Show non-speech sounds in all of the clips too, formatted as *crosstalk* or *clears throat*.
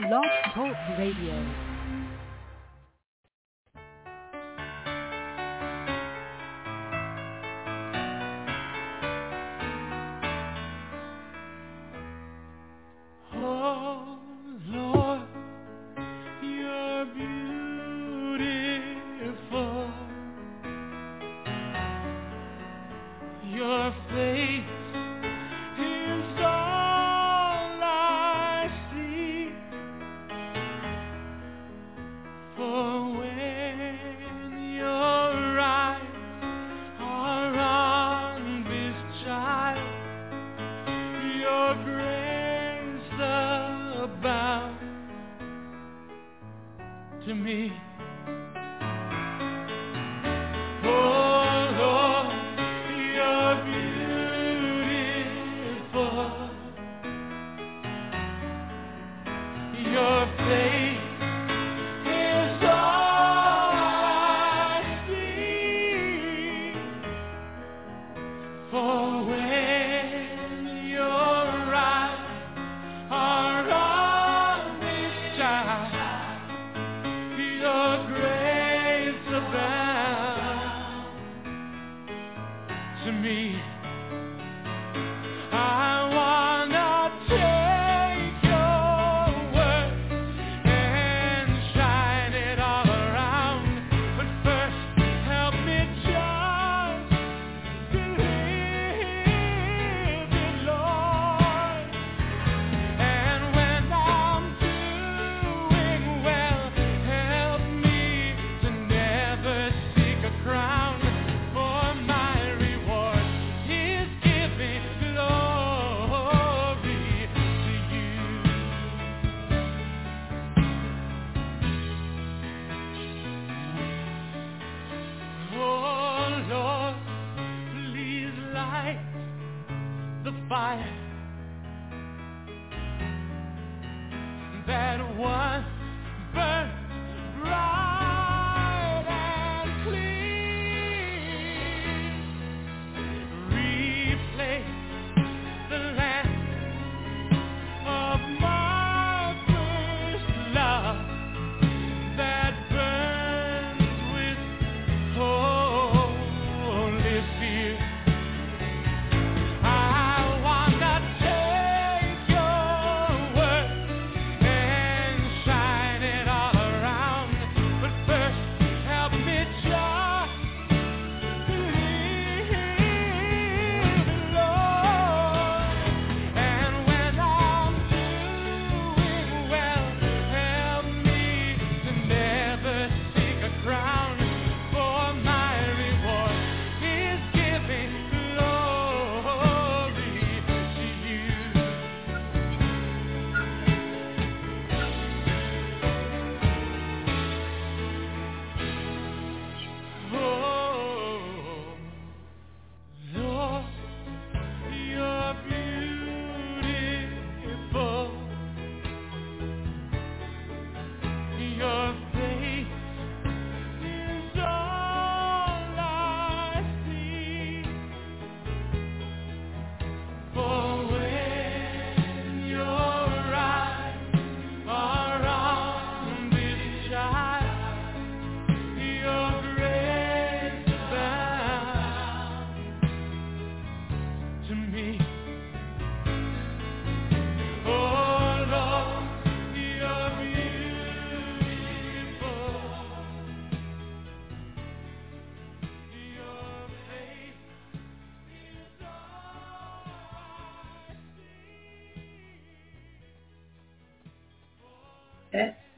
Blog Talk Radio.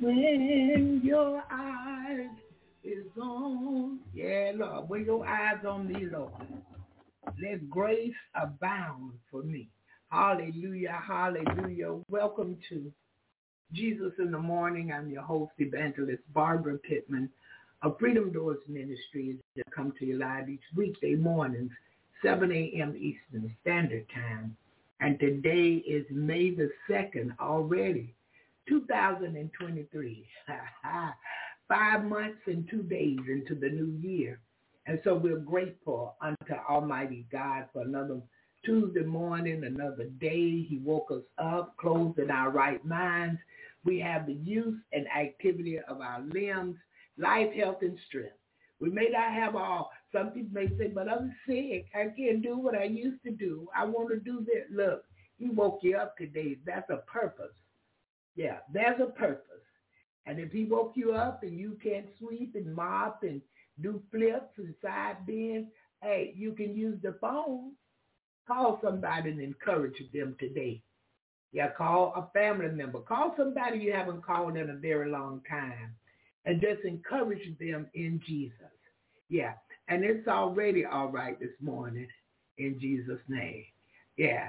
When your eyes is on, yeah, Lord, when your eyes on me, Lord, let grace abound for me. Hallelujah, hallelujah. Welcome to Jesus in the Morning. I'm your host, Evangelist Barbara Pittman of Freedom Doors Ministries that come to you live each weekday mornings, 7 a.m. Eastern Standard Time. And today is May the 2nd already. 2023. *laughs* Five months and two days into the new year. And so we're grateful unto Almighty God for another Tuesday morning, another day. He woke us up, clothed in our right minds. We have the use and activity of our limbs, life, health, and strength. We may not have all. Some people may say, but I'm sick. I can't do what I used to do. I want to do this. Look, he woke you up today. That's a purpose. Yeah, there's a purpose. And if he woke you up and you can't sweep and mop and do flips and side bends, hey, you can use the phone. Call somebody and encourage them today. Yeah, call a family member. Call somebody you haven't called in a very long time and just encourage them in Jesus. Yeah, and it's already all right this morning in Jesus' name. Yeah.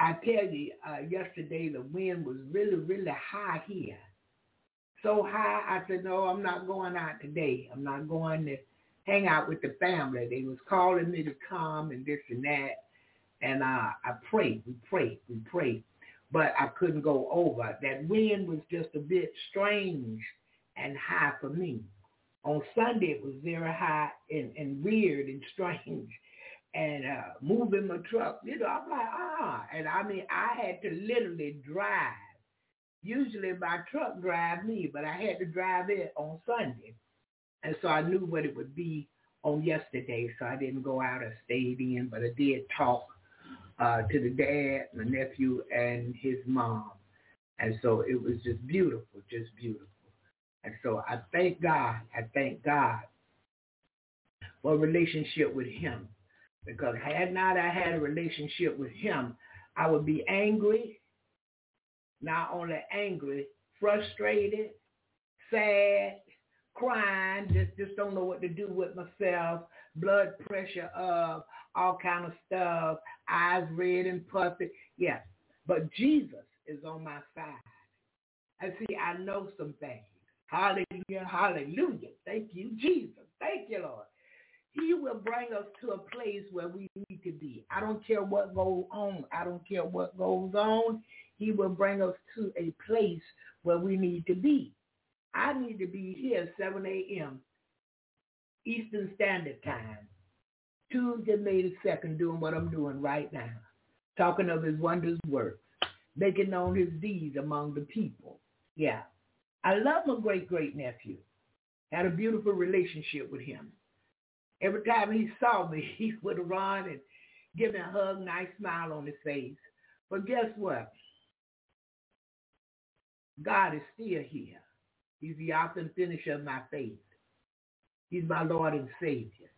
I tell you, uh, yesterday the wind was really, really high here. So high, I said, no, I'm not going out today. I'm not going to hang out with the family. They was calling me to come and this and that. And uh, I prayed, we prayed, we prayed. But I couldn't go over. That wind was just a bit strange and high for me. On Sunday, it was very high and, and weird and *laughs* strange. And uh, moving my truck, you know, I'm like, ah. And I mean, I had to literally drive. Usually my truck drive me, but I had to drive it on Sunday. And so I knew what it would be on yesterday, so I didn't go out or stayed in, but I did talk uh, to the dad, my nephew, and his mom. And so it was just beautiful, just beautiful. And so I thank God, I thank God for a relationship with him. Because had not I had a relationship with him, I would be angry, not only angry, frustrated, sad, crying, just, just don't know what to do with myself, blood pressure up, all kind of stuff, eyes red and puffy. Yes. but Jesus is on my side. And see, I know some things. Hallelujah, hallelujah. Thank you, Jesus. Thank you, Lord. He will bring us to a place where we need to be. I don't care what goes on. I don't care what goes on. He will bring us to a place where we need to be. I need to be here 7 a.m. Eastern Standard Time, Tuesday, May the 2nd, doing what I'm doing right now, talking of his wondrous works, making known his deeds among the people. Yeah. I love my great-great-nephew. Had a beautiful relationship with him. Every time he saw me, *laughs* he would run and give me a hug, nice smile on his face. But guess what? God is still here. He's the author and finisher of my faith. He's my Lord and Savior.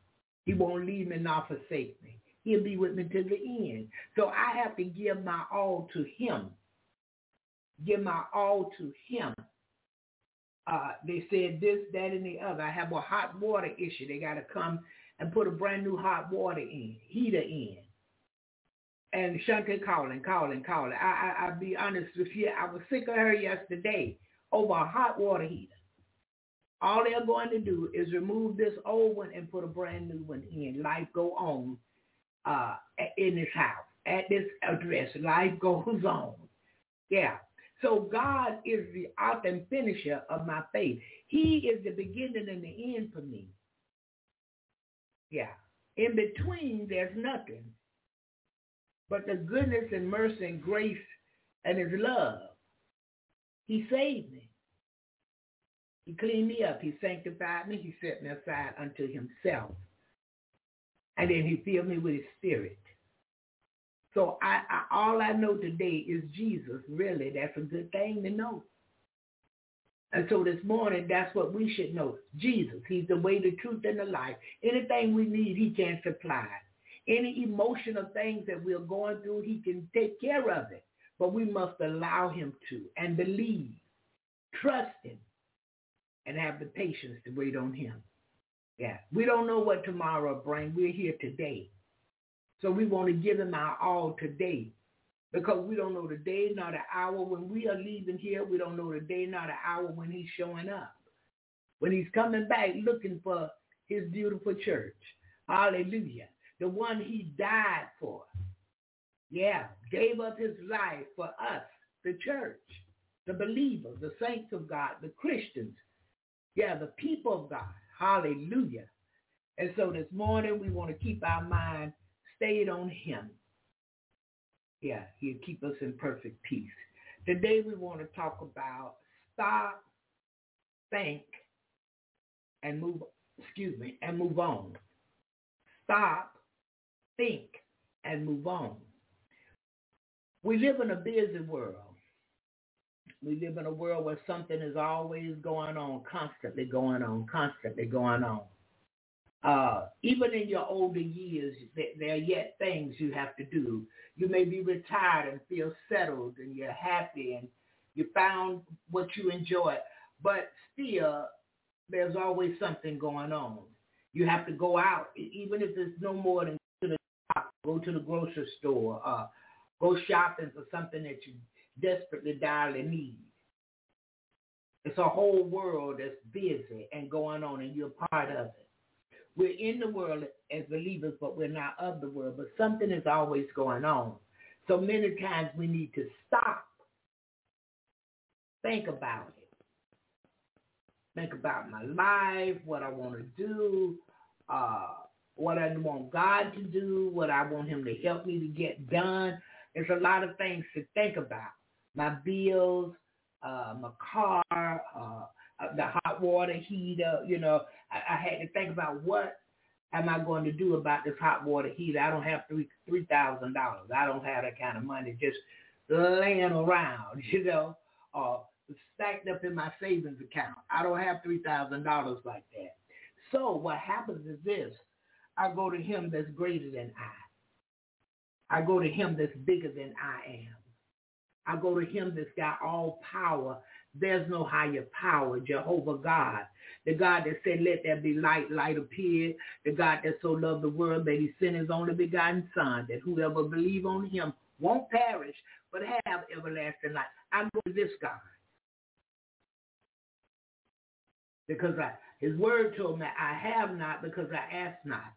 He won't leave me nor forsake me. He'll be with me to the end. So I have to give my all to him. Give my all to him. Uh, they said this, that, and the other. I have a hot water issue. They got to come and put a brand new hot water in, heater in. And Shante calling, calling, calling. I, I, I'll be honest with you. I was sick of her yesterday over a hot water heater. All they're going to do is remove this old one and put a brand new one in. Life go on uh, in this house, at this address. Life *laughs* goes on. Yeah. So God is the author and finisher of my faith. He is the beginning and the end for me. Yeah. In between, there's nothing but the goodness and mercy and grace and his love. He saved me. He cleaned me up. He sanctified me. He set me aside unto himself. And then he filled me with his spirit. So I, I, all I know today is Jesus. Really, that's a good thing to know. And so this morning, that's what we should know. Jesus, he's the way, the truth, and the life. Anything we need, he can supply. Any emotional things that we're going through, he can take care of it. But we must allow him to and believe, trust him, and have the patience to wait on him. Yeah. We don't know what tomorrow brings. We're here today. So we want to give him our all today because we don't know the day nor the hour when we are leaving here. We don't know the day nor the hour when he's showing up. When he's coming back looking for his beautiful church. Hallelujah. The one he died for. Yeah, gave up his life for us, the church, the believers, the saints of God, the Christians. Yeah, the people of God. Hallelujah. And so this morning we want to keep our mind stayed on him. Yeah, he'll keep us in perfect peace. Today we want to talk about stop, think, and move, excuse me, and move on. Stop, think, and move on. We live in a busy world. We live in a world where something is always going on, constantly going on, constantly going on. Uh, even in your older years, there are yet things you have to do. You may be retired and feel settled and you're happy and you found what you enjoy, but still there's always something going on. You have to go out, even if it's no more than to the shop, go to the grocery store, uh, go shopping for something that you desperately direly need. It's a whole world that's busy and going on, and you're part of it. We're in the world as believers, but we're not of the world. But something is always going on. So many times we need to stop, think about it. Think about my life, what I want to do, uh, what I want God to do, what I want him to help me to get done. There's a lot of things to think about. My bills, uh, my car, uh, the hot water heater. You know, I, I had to think about what am I going to do about this hot water heater. I don't have three three thousand dollars. I don't have that kind of money just laying around. *laughs* You know, uh, stacked up in my savings account. I don't have three thousand dollars like that. So what happens is this: I go to Him that's greater than I. I go to Him that's bigger than I am. I go to him that's got all power. There's no higher power, Jehovah God. The God that said, let there be light, light appeared. The God that so loved the world that he sent his only begotten son, that whoever believe on him won't perish, but have everlasting life. I go to this God. Because I, his word told me, I have not because I ask not.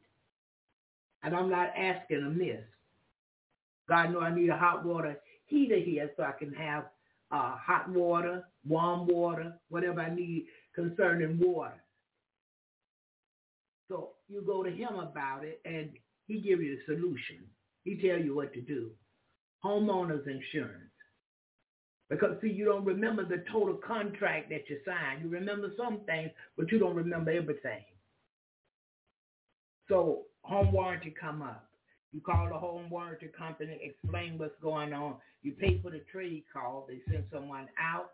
And I'm not asking amiss. God know I need a hot water heater here so I can have uh, hot water, warm water, whatever I need concerning water. So you go to him about it and he give you the solution. He tell you what to do. Homeowners insurance. Because see, you don't remember the total contract that you signed. You remember some things, but you don't remember everything. So home warranty come up. You call the home warranty company, explain what's going on. You pay for the trade call. They send someone out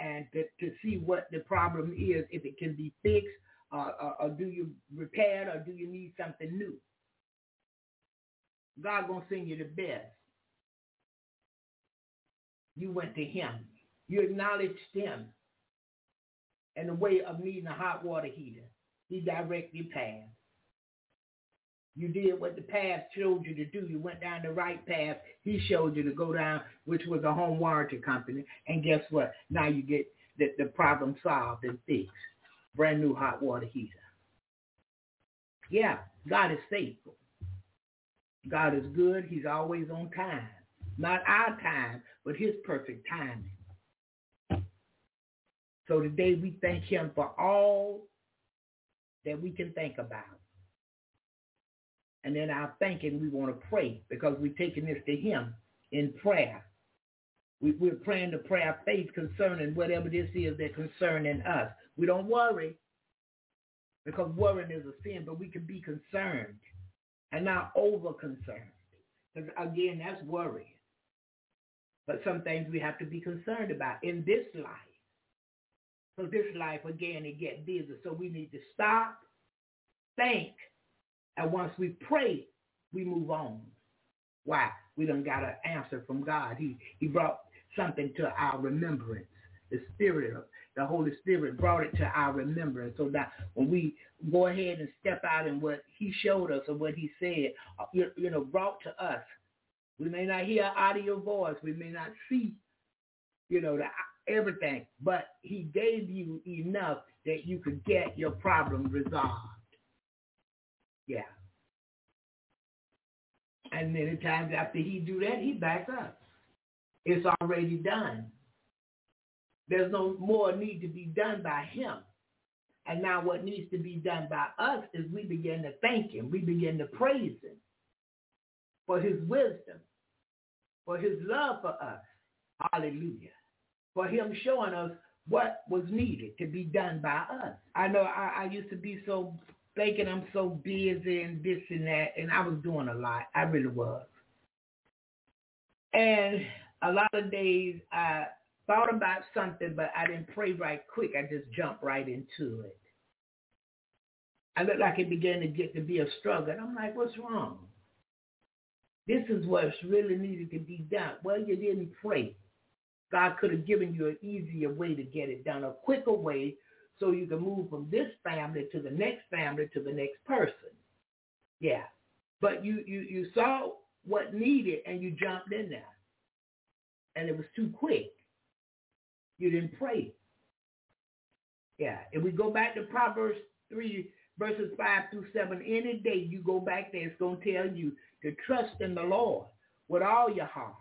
and to, to see what the problem is, if it can be fixed, uh, or, or do you repair it, or do you need something new? God gonna send you the best. You went to Him. You acknowledged Him in the way of needing a hot water heater. He your path. You did what the path showed you to do. You went down the right path. He showed you to go down, which was a home warranty company. And guess what? Now you get the, the problem solved and fixed. Brand new hot water heater. Yeah, God is faithful. God is good. He's always on time. Not our time, but his perfect timing. So today we thank him for all that we can think about. And then our thinking, we want to pray because we're taking this to him in prayer. We, we're praying the prayer of faith concerning whatever this is that concerning us. We don't worry because worrying is a sin, but we can be concerned and not over concerned. Because again, that's worrying. But some things we have to be concerned about in this life. So this life, again, it gets busy. So we need to stop, think, and once we pray, we move on. Why? We done got an answer from God. He he brought something to our remembrance. The Spirit of the Holy Spirit brought it to our remembrance. So that when we go ahead and step out in what He showed us or what He said, uh, you, you know, brought to us. We may not hear audio voice. We may not see, you know, the, everything, but He gave you enough that you could get your problem resolved. Yeah. And many times after he do that, he backs up. It's already done. There's no more need to be done by him. And now what needs to be done by us is we begin to thank him. We begin to praise him for his wisdom, for his love for us. Hallelujah. For him showing us what was needed to be done by us. I know I, I used to be so thinking I'm so busy and this and that, and I was doing a lot. I really was. And a lot of days I thought about something, but I didn't pray right quick. I just jumped right into it. I looked like it began to get to be a struggle. And I'm like, what's wrong? This is what's really needed to be done. Well, you didn't pray. God could have given you an easier way to get it done, a quicker way so you can move from this family to the next family to the next person. Yeah. But you, you, you saw what needed and you jumped in there. And it was too quick. You didn't pray. Yeah. If we go back to Proverbs 3, verses 5 through 7, any day you go back there, it's going to tell you to trust in the Lord with all your heart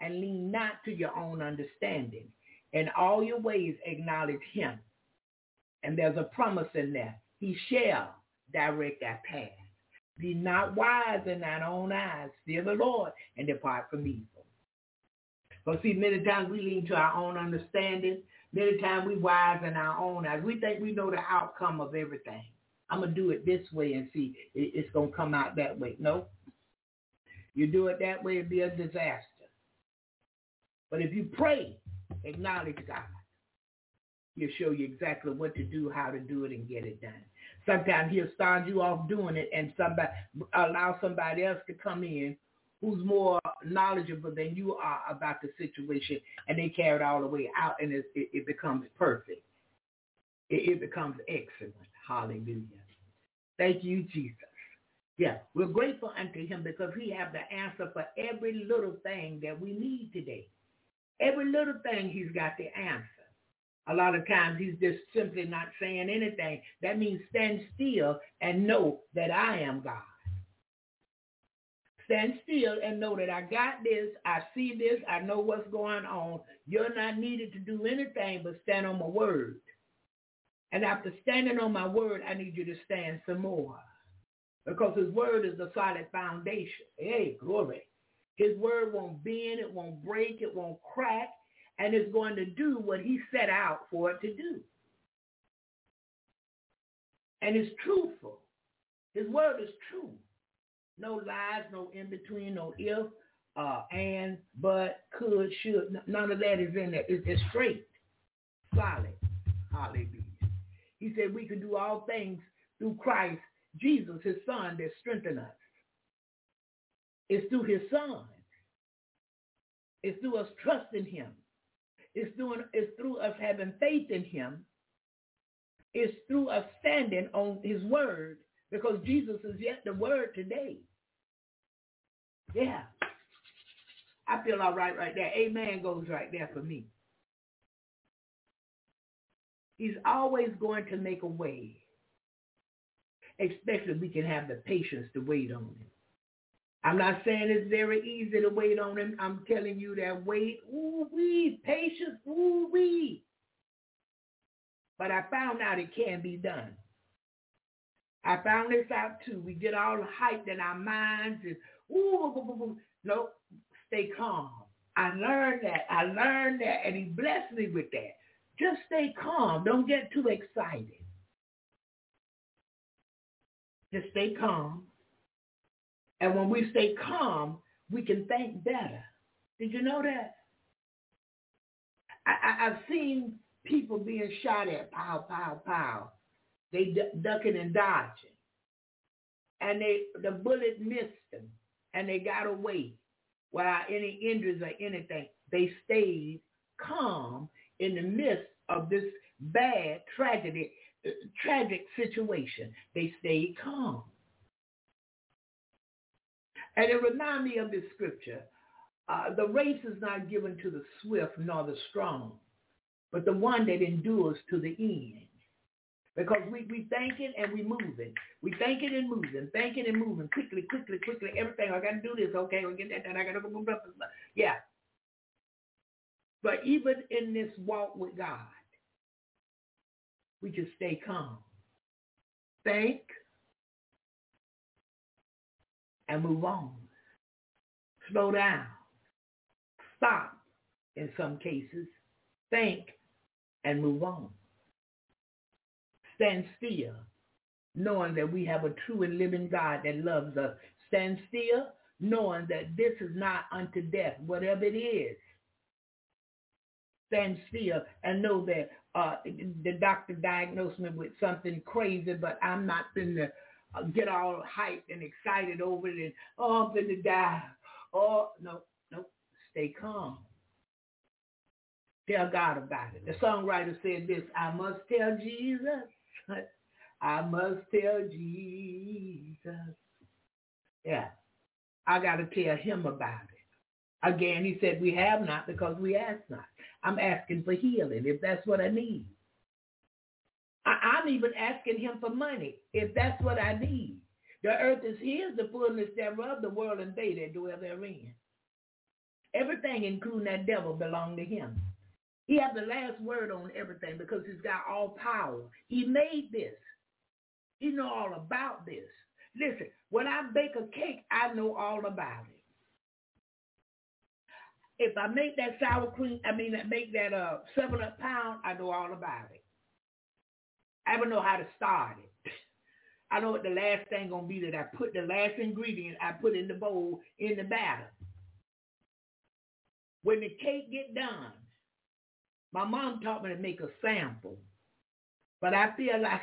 and lean not to your own understanding. In all your ways acknowledge him. And there's a promise in there. He shall direct our path. Be not wise in thine own eyes. Fear the Lord and depart from evil. But see, many times we lean to our own understanding. Many times we wise in our own eyes. We think we know the outcome of everything. I'm going to do it this way and see it's going to come out that way. No. You do it that way, it'll be a disaster. But if you pray, acknowledge God. He'll show you exactly what to do, how to do it, and get it done. Sometimes he'll start you off doing it and somebody allow somebody else to come in who's more knowledgeable than you are about the situation, and they carry it all the way out, and it, it, it becomes perfect. It, it becomes excellent. Hallelujah. Thank you, Jesus. Yeah, we're grateful unto him because he have the answer for every little thing that we need today. Every little thing he's got the answer. A lot of times he's just simply not saying anything. That means stand still and know that I am God. Stand still and know that I got this. I see this. I know what's going on. You're not needed to do anything but stand on my word. And after standing on my word, I need you to stand some more. Because his word is the solid foundation. Hey, glory. His word won't bend, it won't break, it won't crack, and is going to do what he set out for it to do. And it's truthful. His word is true. No lies, no in between, no if, uh, and, but, could, should. None of that is in there. It's, it's straight, solid. Hallelujah. He said we can do all things through Christ, Jesus, his son, that strengthen us. It's through his son. It's through us trusting him. It's through, it's through us having faith in him. It's through us standing on his word because Jesus is yet the word today. Yeah. I feel all right right there. Amen goes right there for me. He's always going to make a way. Especially if we can have the patience to wait on him. I'm not saying it's very easy to wait on him. I'm telling you that wait, ooh wee, patience, ooh wee. But I found out it can be done. I found this out too. We get all hyped in our minds and ooh, no, stay calm. I learned that. I learned that, and he blessed me with that. Just stay calm. Don't get too excited. Just stay calm. And when we stay calm, we can think better. Did you know that? I, have seen people being shot at, pow, pow, pow. They d- ducking and dodging. And they the bullet missed them, and they got away without any injuries or anything. They stayed calm in the midst of this bad tragedy, uh, tragic situation. They stayed calm. And it reminds me of this scripture. Uh, the race is not given to the swift nor the strong, but the one that endures to the end. Because we we thinking and we moving. We thinking and moving, thinking and moving quickly, quickly, quickly. Everything. I got to do this. Okay, we get that done. I got to go. Yeah. But even in this walk with God, we just stay calm. Think and move on. Slow down. Stop in some cases, think, and move on. Stand still, knowing that we have a true and living God that loves us. Stand still, knowing that this is not unto death, whatever it is. Stand still and know that uh, the doctor diagnosed me with something crazy, but I'm not to uh, Uh, get all hyped and excited over it and, oh, I'm going to die. Oh, no, no, stay calm. Tell God about it. The songwriter said this, I must tell Jesus. *laughs* I must tell Jesus. Yeah, I got to tell him about it. Again, he said, we have not because we ask not. I'm asking for healing if that's what I need. I, am even asking him for money if that's what I need. The earth is his, the fullness thereof, the world and they that dwell therein. Everything, including that devil, belong to him. He has the last word on everything because he's got all power. He made this. He know all about this. Listen, when I bake a cake, I know all about it. If I make that sour cream, I mean, make that uh, seven up pound, I know all about it. I don't know how to start it. *laughs* I know what the last thing gonna be that I put the last ingredient I put in the bowl in the batter. When the cake get done, my mom taught me to make a sample. But I feel *laughs* like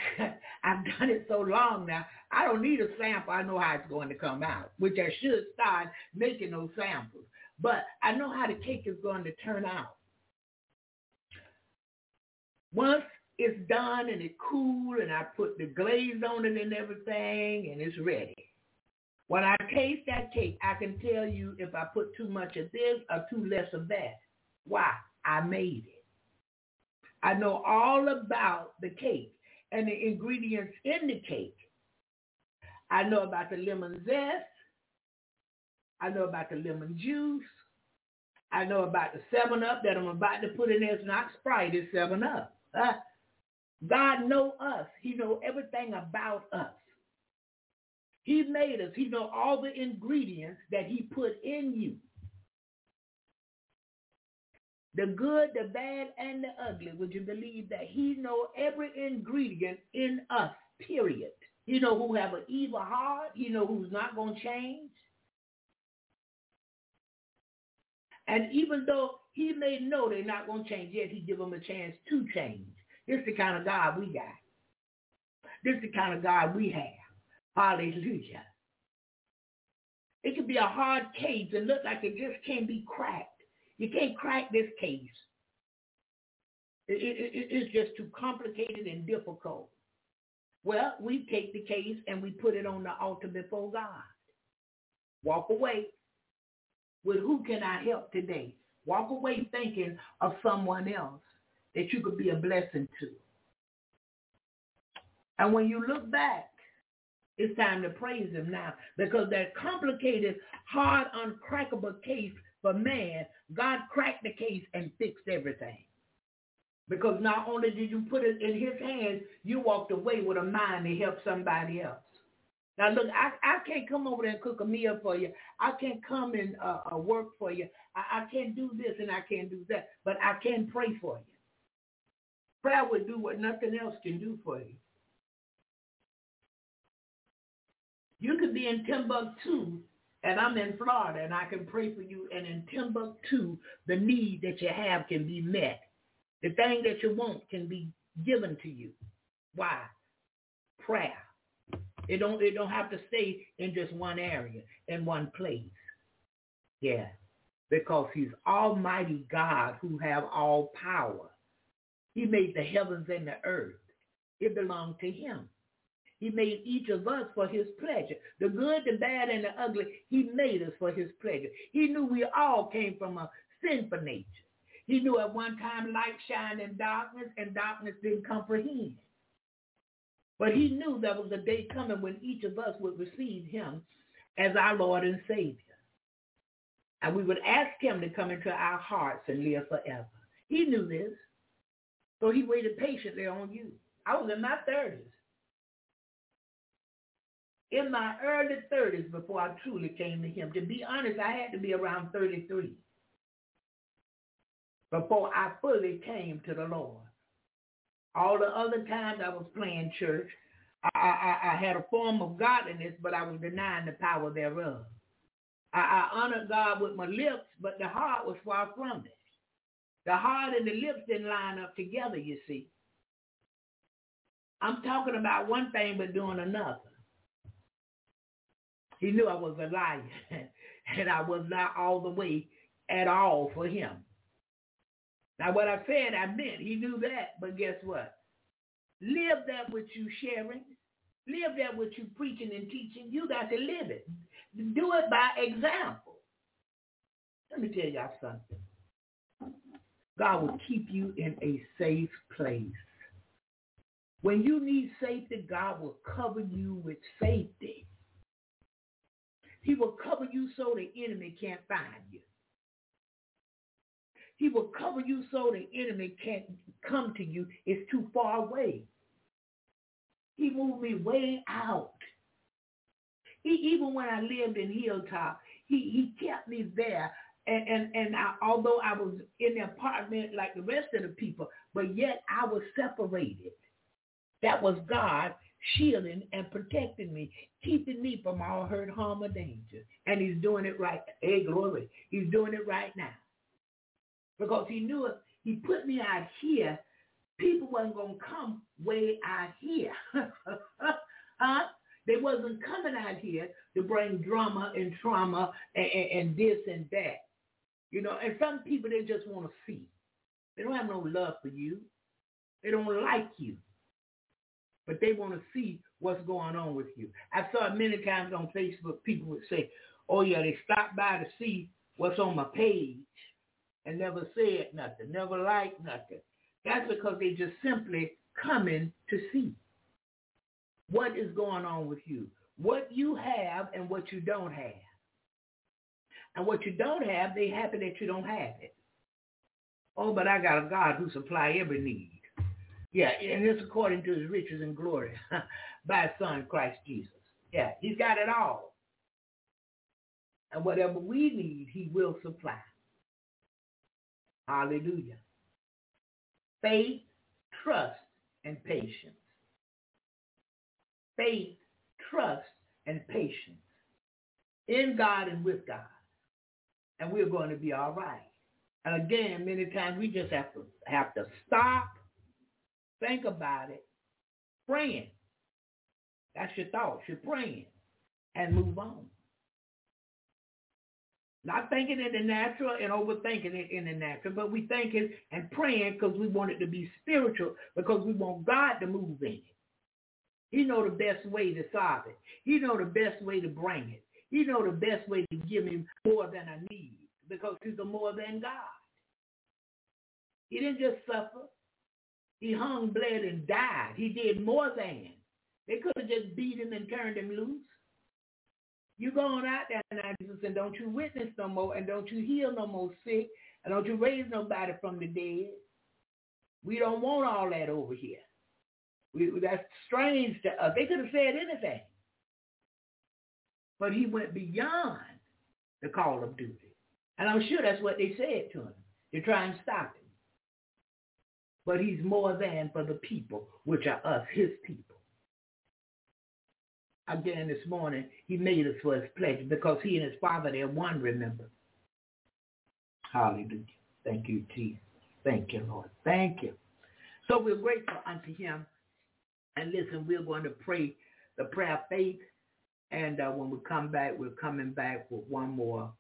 I've done it so long now, I don't need a sample. I know how it's going to come out, which I should start making those samples. But I know how the cake is going to turn out. Once it's done and it's cool and I put the glaze on it and everything and it's ready. When I taste that cake, I can tell you if I put too much of this or too less of that. Why? I made it. I know all about the cake and the ingredients in the cake. I know about the lemon zest. I know about the lemon juice. I know about the 7-Up that I'm about to put in there. It's not Sprite, it's 7-Up. Uh, God know us. He know everything about us. He made us. He know all the ingredients that he put in you. The good, the bad, and the ugly. Would you believe that he know every ingredient in us, period. He know who have an evil heart. He know who's not going to change. And even though he may know they're not going to change, yet he give them a chance to change. This is the kind of God we got. This is the kind of God we have. Hallelujah. It could be a hard case and look like it just can't be cracked. You can't crack this case. It, it, it's just too complicated and difficult. Well, we take the case and we put it on the altar before God. Walk away with who can I help today? Walk away thinking of someone else that you could be a blessing to. And when you look back, it's time to praise him now because that complicated, hard, uncrackable case for man, God cracked the case and fixed everything. Because not only did you put it in his hands, you walked away with a mind to help somebody else. Now look, I, I can't come over there and cook a meal for you. I can't come and uh, uh, work for you. I, I can't do this and I can't do that. But I can pray for you. Prayer will do what nothing else can do for you. You could be in Timbuktu and I'm in Florida and I can pray for you and in Timbuktu the need that you have can be met. The thing that you want can be given to you. Why? Prayer. It don't it don't have to stay in just one area, in one place. Yeah. Because he's Almighty God who have all power. He made the heavens and the earth. It belonged to him. He made each of us for his pleasure. The good, the bad, and the ugly, he made us for his pleasure. He knew we all came from a sinful nature. He knew at one time light shined in darkness and darkness didn't comprehend. But he knew there was a day coming when each of us would receive him as our Lord and Savior. And we would ask him to come into our hearts and live forever. He knew this. So he waited patiently on you. I was in my 30s. In my early 30s before I truly came to him. To be honest, I had to be around 33. before I fully came to the Lord. All the other times I was playing church, I, I, I had a form of godliness, but I was denying the power thereof. I, I honored God with my lips, but the heart was far from it. The heart and the lips didn't line up together, you see. I'm talking about one thing but doing another. He knew I was a liar *laughs* and I was not all the way at all for him. Now what I said, I meant. He knew that, but guess what? Live that which you sharing. Live that which you preaching and teaching. You got to live it. Do it by example. Let me tell y'all something. God will keep you in a safe place. When you need safety, God will cover you with safety. He will cover you so the enemy can't find you. He will cover you so the enemy can't come to you. It's too far away. He moved me way out. He, even when I lived in Hilltop, he, he kept me there. And, and, and I, although I was in the apartment like the rest of the people, but yet I was separated. That was God shielding and protecting me, keeping me from all hurt, harm, or danger. And he's doing it right. Hey, glory. He's doing it right now. Because he knew if he put me out here, people wasn't going to come way out here. *laughs* huh? They wasn't coming out here to bring drama and trauma and, and, and this and that. You know, and some people, they just want to see. They don't have no love for you. They don't like you but they want to see what's going on with you. I saw it many times on Facebook. People would say, oh, yeah, they stopped by to see what's on my page and never said nothing, never liked nothing. That's because they just simply coming to see what is going on with you, what you have and what you don't have. And what you don't have, they happy that you don't have it. Oh, but I got a God who supply every need. Yeah, and it's according to his riches and glory *laughs* by his son, Christ Jesus. Yeah, he's got it all. And whatever we need, he will supply. Hallelujah. Faith, trust, and patience. Faith, trust, and patience in God and with God. And we're going to be all right. And again, many times we just have to have to stop Think about it. Praying. That's your thoughts. You're praying. And move on. Not thinking in the natural and overthinking it in the natural, but we thinking and praying because we want it to be spiritual, because we want God to move in it. He know the best way to solve it. He know the best way to bring it. He know the best way to give me more than I need because he's a more than God. He didn't just suffer. He hung, bled, and died. He did more than. They could have just beat him and turned him loose. You going out there now, Jesus, and don't you witness no more, and don't you heal no more sick, and don't you raise nobody from the dead. We don't want all that over here. We, that's strange to us. They could have said anything. But he went beyond the call of duty. And I'm sure that's what they said to him to try and stop him but he's more than for the people, which are us, his people. Again this morning, he made us for his pleasure because he and his father, they're one, remember. Hallelujah. Thank you, Jesus. Thank you, Lord. Thank you. So we're grateful unto him. And listen, we're going to pray the prayer of faith. And uh, when we come back, we're coming back with one more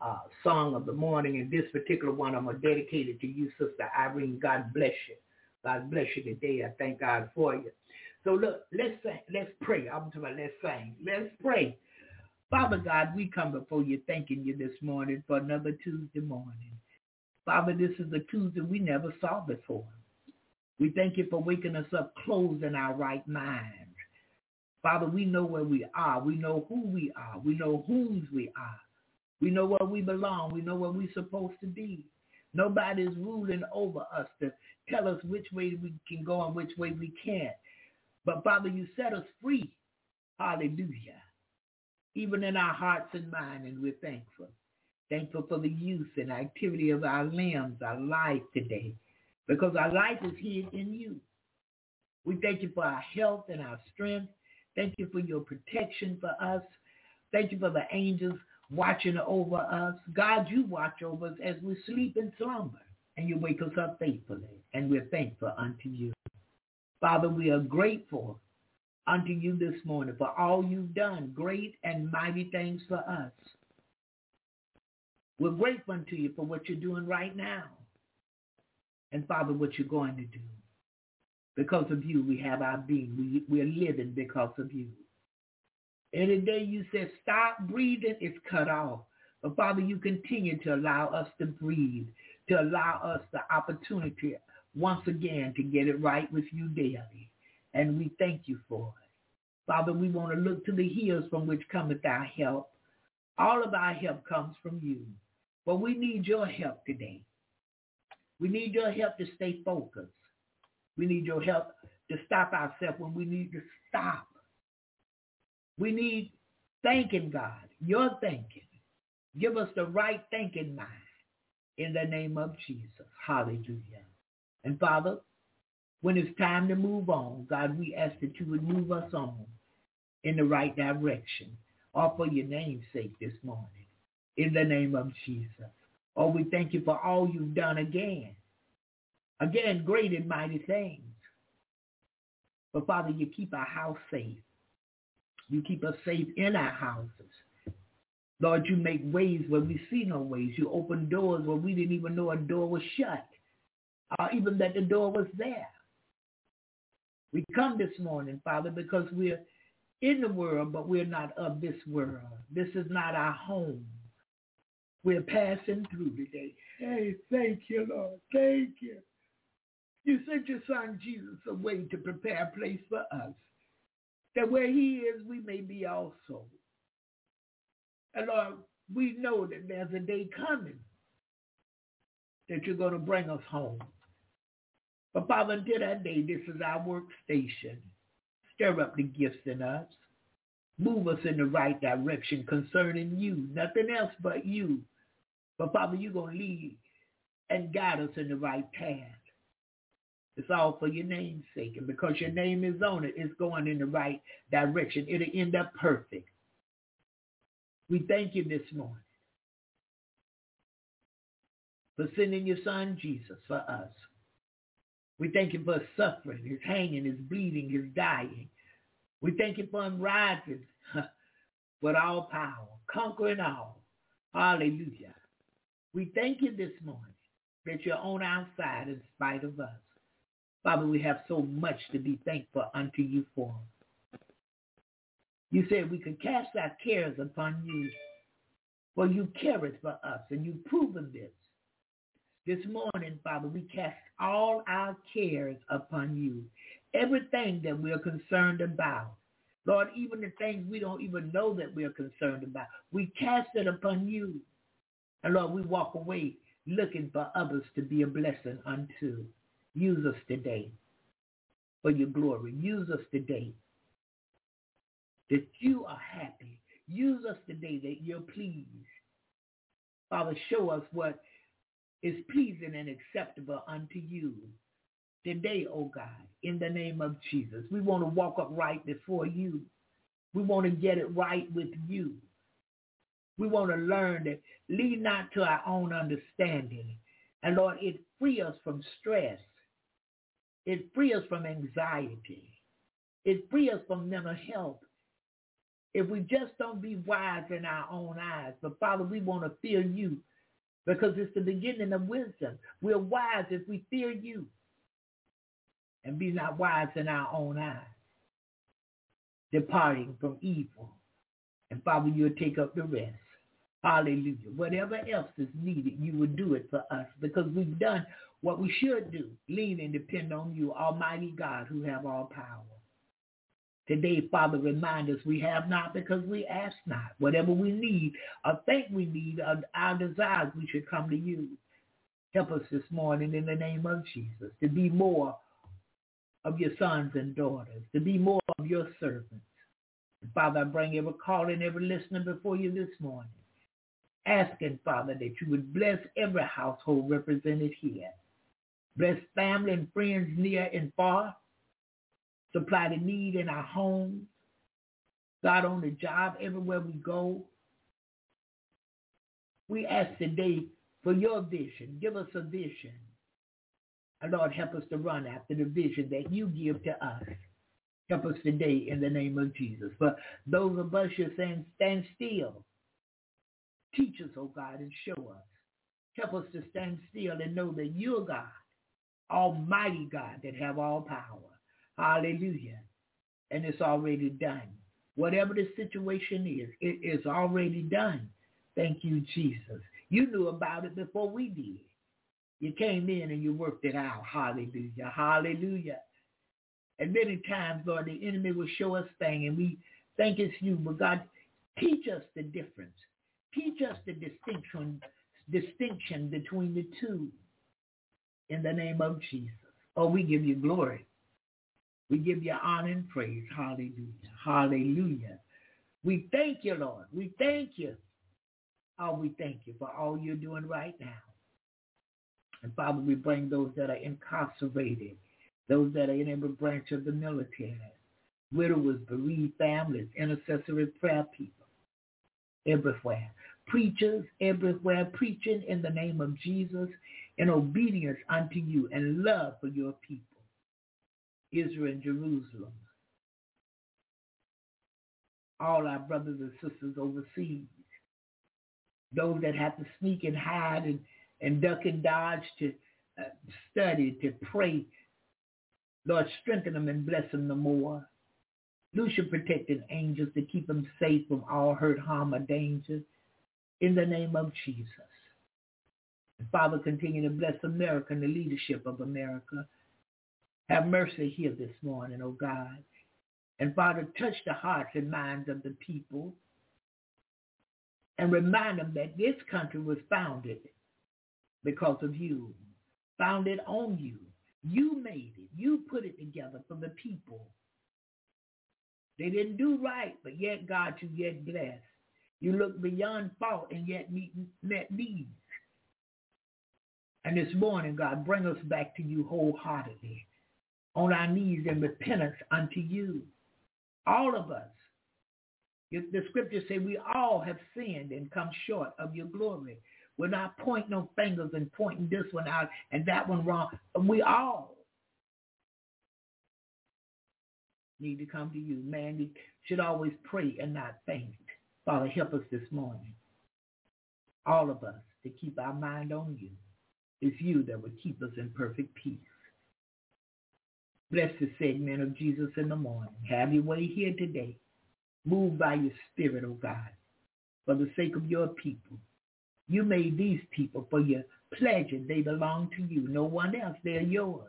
uh, song of the morning. And this particular one, I'm going to dedicate it to you, Sister Irene. God bless you. God bless you today. I thank God for you. So look, let's sing. Let's pray. I'm talking about let's sing. Let's pray. Father God, we come before you thanking you this morning for another Tuesday morning. Father, this is a Tuesday we never saw before. We thank you for waking us up closed in our right mind. Father, we know where we are. We know who we are. We know whose we are. We know where we belong. We know where we're supposed to be. Nobody's ruling over us to tell us which way we can go and which way we can't. But Father, you set us free. Hallelujah. Even in our hearts and mind, and we're thankful. Thankful for the use and activity of our limbs, our life today, because our life is hid in you. We thank you for our health and our strength. Thank you for your protection for us. Thank you for the angels watching over us. God, you watch over us as we sleep and slumber, and you wake us up faithfully, and we're thankful unto you. Father, we are grateful unto you this morning for all you've done, great and mighty things for us. We're grateful unto you for what you're doing right now. And Father, what you're going to do. Because of you, we have our being. We, we're living because of you. Any day you said stop breathing, it's cut off. But Father, you continue to allow us to breathe, to allow us the opportunity once again to get it right with you daily. And we thank you for it. Father, we want to look to the hills from which cometh our help. All of our help comes from you. But we need your help today. We need your help to stay focused. We need your help to stop ourselves when we need to stop. We need thanking God, your thinking. Give us the right thinking mind in the name of Jesus. Hallelujah. And Father, when it's time to move on, God, we ask that you would move us on in the right direction, all for your name's sake this morning, in the name of Jesus. Oh, we thank you for all you've done again. Again, great and mighty things. But Father, you keep our house safe. You keep us safe in our houses. Lord, you make ways where we see no ways. You open doors where we didn't even know a door was shut, or even that the door was there. We come this morning, Father, because we're in the world, but we're not of this world. This is not our home. We're passing through today. Hey, thank you, Lord. Thank you. You sent your son Jesus away to prepare a place for us, that where he is, we may be also. And Lord, we know that there's a day coming that you're going to bring us home. But Father, until that day, this is our workstation. Stir up the gifts in us. Move us in the right direction concerning you. Nothing else but you. But Father, you're going to lead and guide us in the right path. It's all for your name's sake. And because your name is on it, it's going in the right direction. It'll end up perfect. We thank you this morning for sending your son Jesus for us. We thank you for his suffering, his hanging, his bleeding, his dying. We thank you for him rising *laughs* with all power, conquering all. Hallelujah. We thank you this morning that you're on our side in spite of us. Father, we have so much to be thankful unto you for. You said we could cast our cares upon you, for you careth for us, and you've proven this. This morning, Father, we cast all our cares upon you. Everything that we're concerned about. Lord, even the things we don't even know that we're concerned about. We cast it upon you. And Lord, we walk away looking for others to be a blessing unto. Use us today for your glory. Use us today that you are happy. Use us today that you're pleased. Father, show us what is pleasing and acceptable unto you today, oh God, in the name of Jesus. We want to walk upright before you. We want to get it right with you. We want to learn that lead not to our own understanding. And Lord, it free us from stress. It free us from anxiety. It free us from mental health. If we just don't be wise in our own eyes, but Father, we want to fear you because it's the beginning of wisdom. We're wise if we fear you and be not wise in our own eyes, departing from evil. And Father, you'll take up the rest. Hallelujah. Whatever else is needed, you will do it for us because we've done what we should do. Lean and depend on you, Almighty God, who have all power. Today, Father, remind us we have not because we ask not. Whatever we need or think we need, or our desires, we should come to you. Help us this morning in the name of Jesus to be more of your sons and daughters, to be more of your servants. Father, I bring every call and every listener before you this morning. asking, Father, that you would bless every household represented here. Bless family and friends near and far. Supply the need in our homes. God, on the job, everywhere we go. We ask today for your vision. Give us a vision. And Lord, help us to run after the vision that you give to us. Help us today in the name of Jesus. For those of us you're saying, stand still. Teach us, oh God, and show us. Help us to stand still and know that you're God, Almighty God that have all power. Hallelujah. And it's already done. Whatever the situation is, it is already done. Thank you, Jesus. You knew about it before we did. You came in and you worked it out. Hallelujah. Hallelujah. And many times, Lord, the enemy will show us things and we think it's you, but God, teach us the difference. Teach us the distinction, distinction between the two in the name of Jesus. Oh, we give you glory. We give you honor and praise. Hallelujah. Hallelujah. We thank you, Lord. We thank you. Oh, we thank you for all you're doing right now. And Father, we bring those that are incarcerated, those that are in every branch of the military, widowers, bereaved families, intercessory prayer people, everywhere. Preachers everywhere, preaching in the name of Jesus in obedience unto you and love for your people. Israel and Jerusalem. All our brothers and sisters overseas. Those that have to sneak and hide and, and duck and dodge to uh, study, to pray. Lord, strengthen them and bless them the more. Your protecting angels to keep them safe from all hurt, harm, or danger. In the name of Jesus. Father, continue to bless America and the leadership of America. Have mercy here this morning, oh God. And Father, touch the hearts and minds of the people and remind them that this country was founded because of you, founded on you. You made it. You put it together for the people. They didn't do right, but yet, God, you yet blessed. You look beyond fault and yet meet, met needs. And this morning, God, bring us back to you wholeheartedly, on our knees in repentance unto you. All of us. The scriptures say we all have sinned and come short of your glory. We're not pointing no fingers and pointing this one out and that one wrong. We all need to come to you. Man, we should always pray and not faint. Father, help us this morning. All of us to keep our mind on you. It's you that would keep us in perfect peace. Bless the segment of Jesus in the morning. Have your way here today. Move by your spirit, oh God, for the sake of your people. You made these people for your pleasure. They belong to you. No one else. They're yours.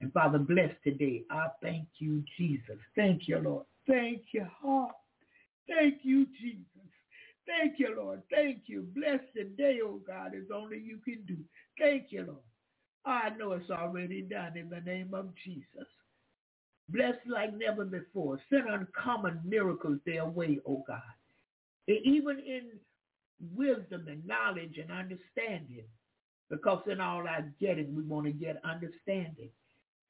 And Father, bless today. I thank you, Jesus. Thank you, Lord. Thank you, heart. Thank you, Jesus. Thank you, Lord. Thank you. Bless the day, oh God, as only you can do. Thank you, Lord. I know it's already done in the name of Jesus. Blessed like never before. Send uncommon miracles their way, oh God. And Even in wisdom and knowledge and understanding. Because in all our getting, we want to get understanding.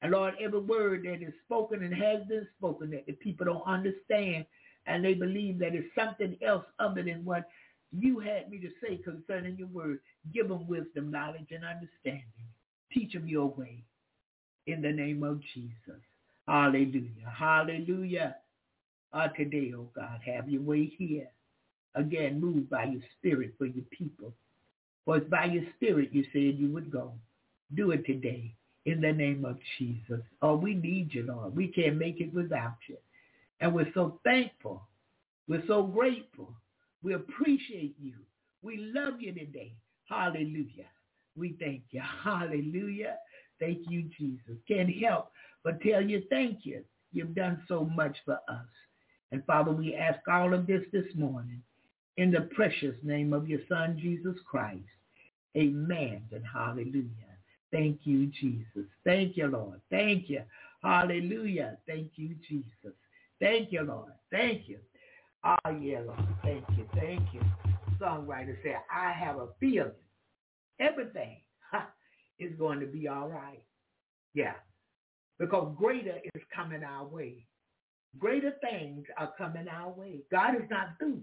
And Lord, every word that is spoken and has been spoken that the people don't understand, and they believe that it's something else other than what you had me to say concerning your word. Give them wisdom, knowledge, and understanding. Teach them your way in the name of Jesus. Hallelujah. Hallelujah. Uh, today, oh God, have your way here. Again, move by your spirit for your people. For it's by your spirit you said you would go. Do it today in the name of Jesus. Oh, we need you, Lord. We can't make it without you. And we're so thankful. We're so grateful. We appreciate you. We love you today. Hallelujah. We thank you. *laughs* Hallelujah. Thank you, Jesus. Can't help but tell you thank you. You've done so much for us. And Father, we ask all of this this morning in the precious name of your son, Jesus Christ. Amen and hallelujah. Thank you, Jesus. Thank you, Lord. Thank you. Hallelujah. Thank you, Jesus. Thank you, Lord. Thank you. Ah, yeah, Lord. Thank you. Thank you. songwriter said, I have a feeling everything is going to be all right. Yeah. Because greater is coming our way. Greater things are coming our way. God is not through.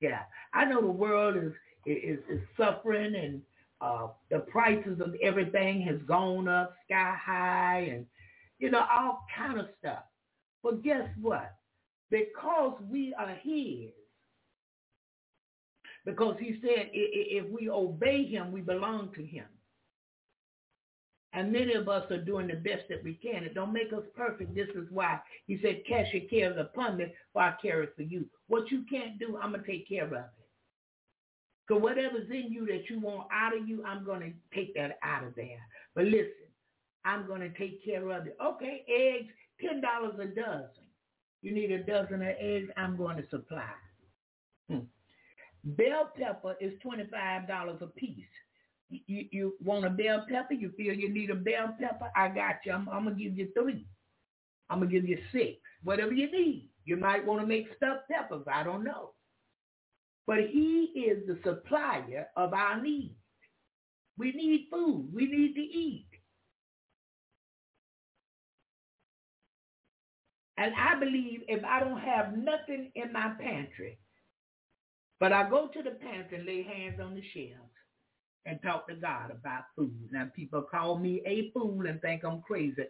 Yeah. I know the world is is, is suffering and uh, the prices of everything has gone up sky high and, you know, all kind of stuff. But guess what? Because we are his, because he said if we obey him, we belong to him. And many of us are doing the best that we can. It don't make us perfect. This is why he said, cast your cares upon me, for I care for you. What you can't do, I'm going to take care of it. So whatever's in you that you want out of you, I'm going to take that out of there. But listen, I'm going to take care of it. Okay, eggs, $10 a dozen. You need a dozen of eggs, I'm going to supply. Hmm. Bell pepper is $25 a piece. You, you want a bell pepper? You feel you need a bell pepper? I got you. I'm, I'm going to give you three. I'm going to give you six. Whatever you need. You might want to make stuffed peppers. I don't know. But he is the supplier of our needs. We need food. We need to eat. And I believe if I don't have nothing in my pantry, but I go to the pantry and lay hands on the shelves and talk to God about food. Now people call me a fool and think I'm crazy,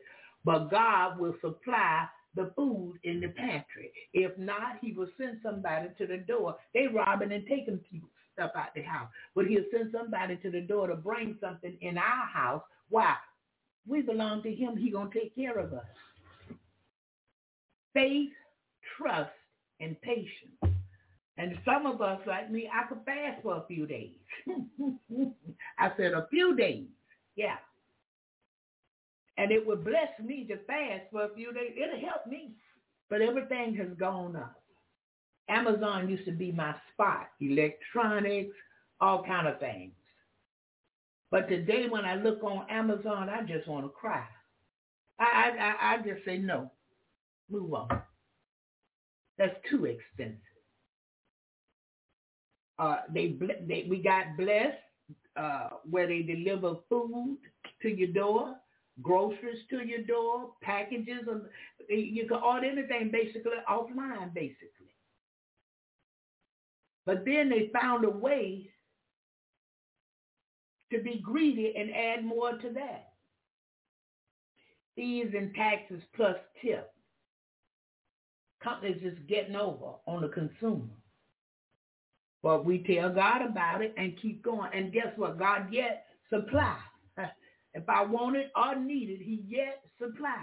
but God will supply the food in the pantry. If not, he will send somebody to the door. They robbing and taking stuff out the house. But he'll send somebody to the door to bring something in our house. Why? We belong to him. He to take care of us. Faith, trust, and patience. And some of us, like me, I could fast for a few days. *laughs* I said a few days. Yeah. And it would bless me to fast for a few days. It'll help me. But everything has gone up. Amazon used to be my spot. Electronics, all kind of things. But today when I look on Amazon, I just want to cry. I, I, I just say no. Move on. That's too expensive. Uh, they, they we got blessed uh, where they deliver food to your door groceries to your door, packages of you can order anything basically offline basically. But then they found a way to be greedy and add more to that. Fees and taxes plus tip. Companies just getting over on the consumer. But we tell God about it and keep going. And guess what? God yet supply. *laughs* If I want it or need it, he yet supplies.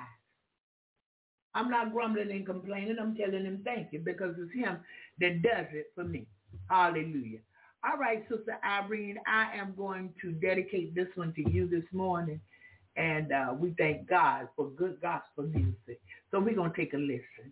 I'm not grumbling and complaining. I'm telling him thank you because it's him that does it for me. Hallelujah. All right, Sister Irene, I am going to dedicate this one to you this morning. And uh, we thank God for good gospel music. So we're going to take a listen.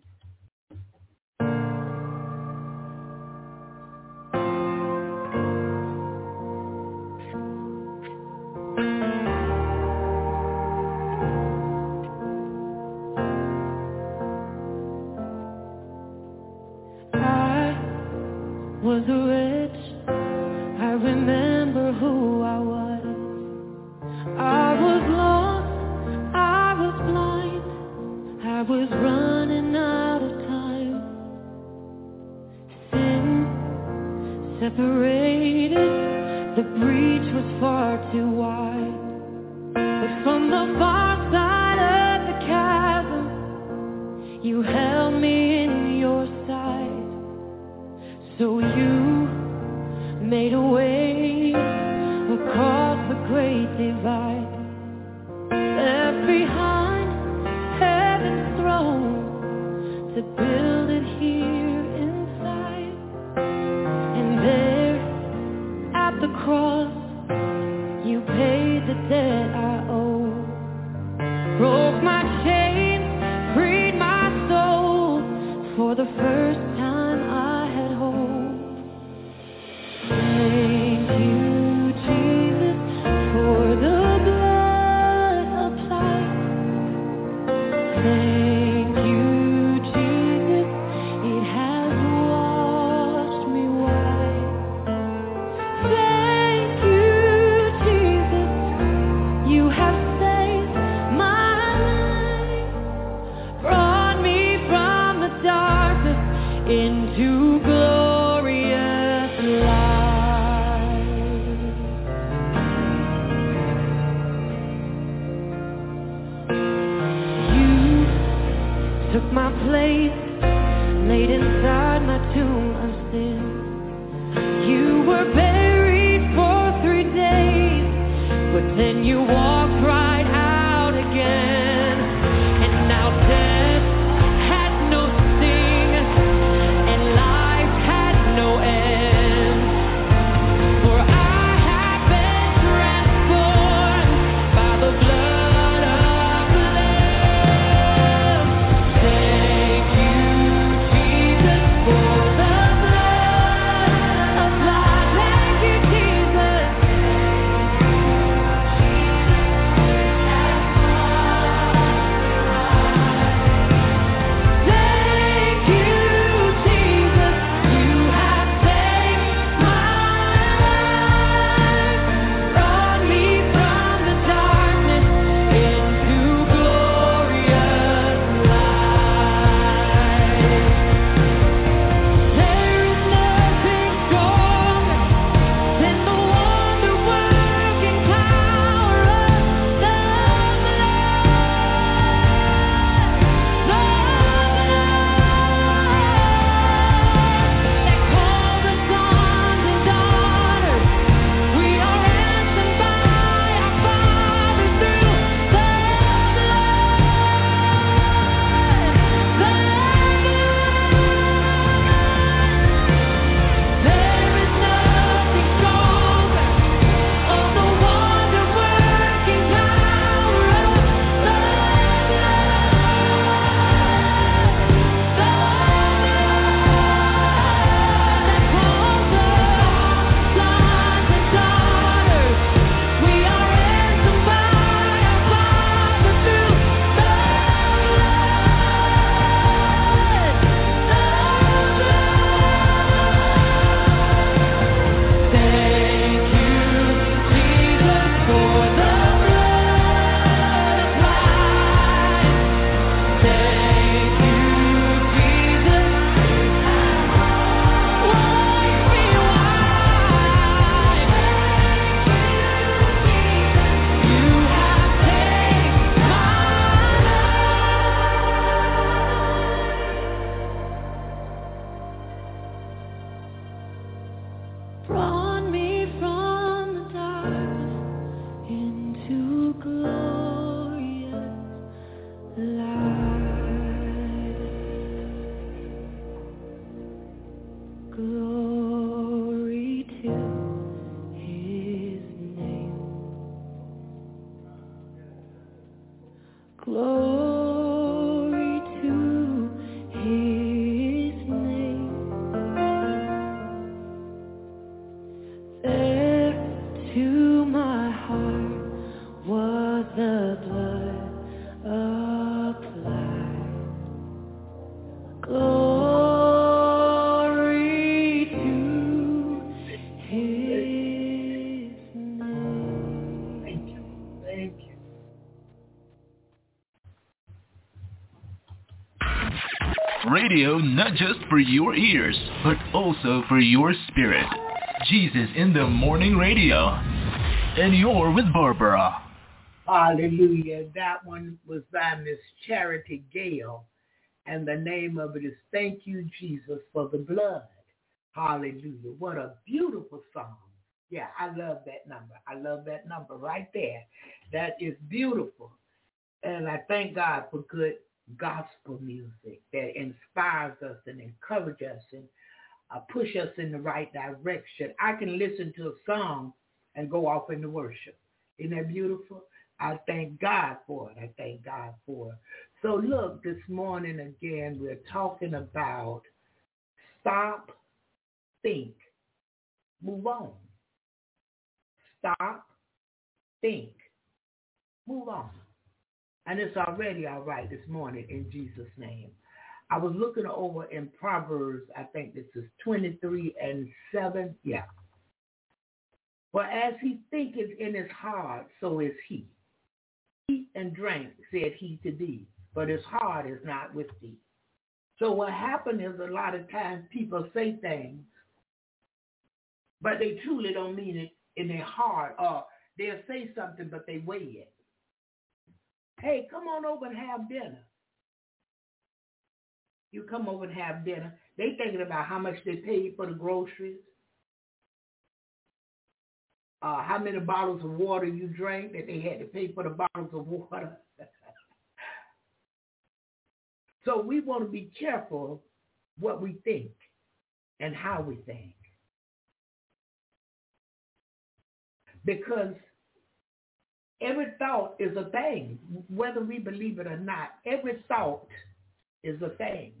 Took my place, laid inside my tomb sin. You were buried for three days, but then you walked Radio not just for your ears, but also for your spirit. Jesus in the morning radio. And you're with Barbara. Hallelujah. That one was by Miss Charity Gayle. And the name of it is Thank You, Jesus, for the Blood. Hallelujah. What a beautiful song. Yeah, I love that number. I love that number right there. That is beautiful. And I thank God for good gospel music that inspires us and encourages us and uh, push us in the right direction. I can listen to a song and go off into worship. Isn't that beautiful? I thank God for it. I thank God for it. So look, this morning again, we're talking about stop, think, move on. Stop, think, move on. And it's already all right this morning in Jesus' name. I was looking over in Proverbs, I think this is 23 and 7. Yeah. For as he thinketh in his heart, so is he. Eat and drink, said he to thee, but his heart is not with thee. So what happened is a lot of times people say things, but they truly don't mean it in their heart, or they'll say something, but they weigh it. Hey, come on over and have dinner. you come over and have dinner. They thinking about how much they paid for the groceries, uh, how many bottles of water you drank that they had to pay for the bottles of water. *laughs* so we want to be careful what we think and how we think. Because every thought is a thing, whether we believe it or not. Every thought is a thing.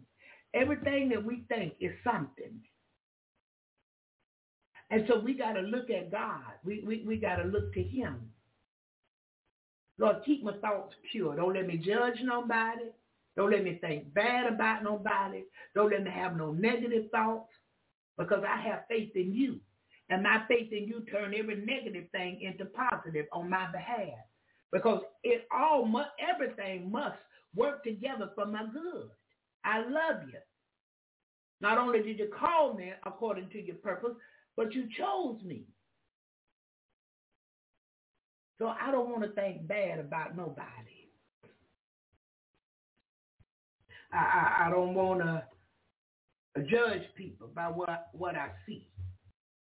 Everything that we think is something. And so we got to look at God. We, we, we got to look to him. Lord, keep my thoughts pure. Don't let me judge nobody. Don't let me think bad about nobody. Don't let me have no negative thoughts because I have faith in you. And my faith in you turn every negative thing into positive on my behalf. Because it all must, everything must work together for my good. I love you. Not only did you call me according to your purpose, but you chose me. So I don't want to think bad about nobody. I, I, I don't want to judge people by what, what I see.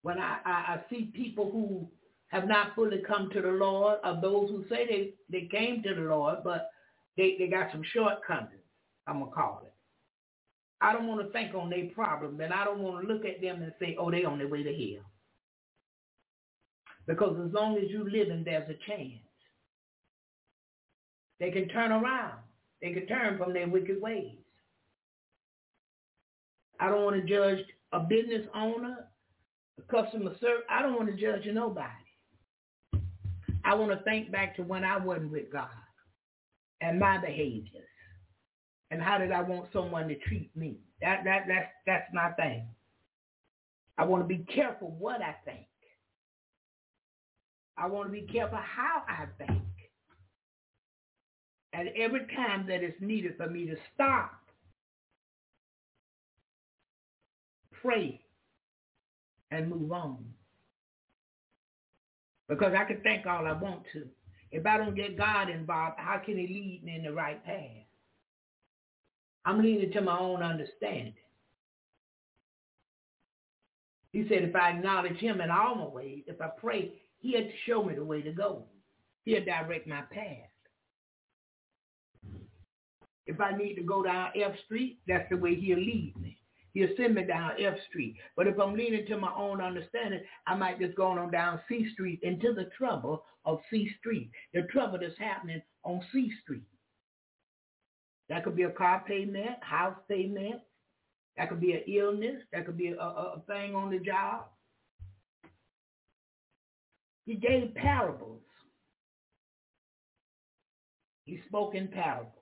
When I, I, I see people who have not fully come to the Lord, or those who say they, they came to the Lord, but they, they got some shortcomings, I'm going to call it. I don't want to think on their problem, and I don't want to look at them and say, oh, they on their way to hell. Because as long as you're living, there's a chance. They can turn around. They can turn from their wicked ways. I don't want to judge a business owner, customer service. I don't want to judge nobody. I want to think back to when I wasn't with God and my behaviors and how did I want someone to treat me. That that that's that's my thing. I want to be careful what I think. I want to be careful how I think. And every time that it's needed for me to stop, pray, and move on. Because I can think all I want to. If I don't get God involved, how can he lead me in the right path? I'm leaning to my own understanding. He said if I acknowledge him in all my ways, if I pray, he had to show me the way to go. He'll direct my path. If I need to go down F Street, that's the way he'll lead me. He'll send me down F Street. But if I'm leaning to my own understanding, I might just go on down C Street into the trouble of C Street. The trouble that's happening on C Street. That could be a car payment, house payment. That could be an illness. That could be a, a, a thing on the job. He gave parables. He spoke in parables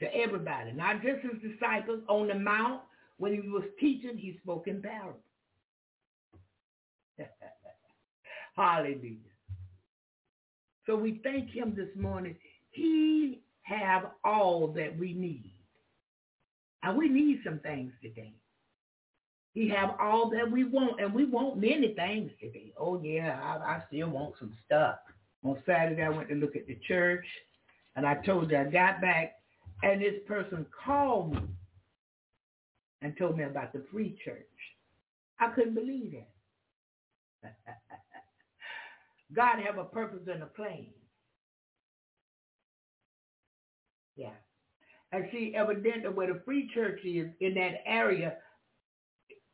to everybody, not just his disciples on the mount. When he was teaching, he spoke in parables. *laughs* Hallelujah. So we thank him this morning. He have all that we need. And we need some things today. He have all that we want, and we want many things today. Oh yeah, I, I still want some stuff. On Saturday, I went to look at the church, and I told you I got back, and this person called me and told me about the free church. I couldn't believe it. *laughs* God have a purpose and a plan. Yeah. And see, evidently where the free church is in that area,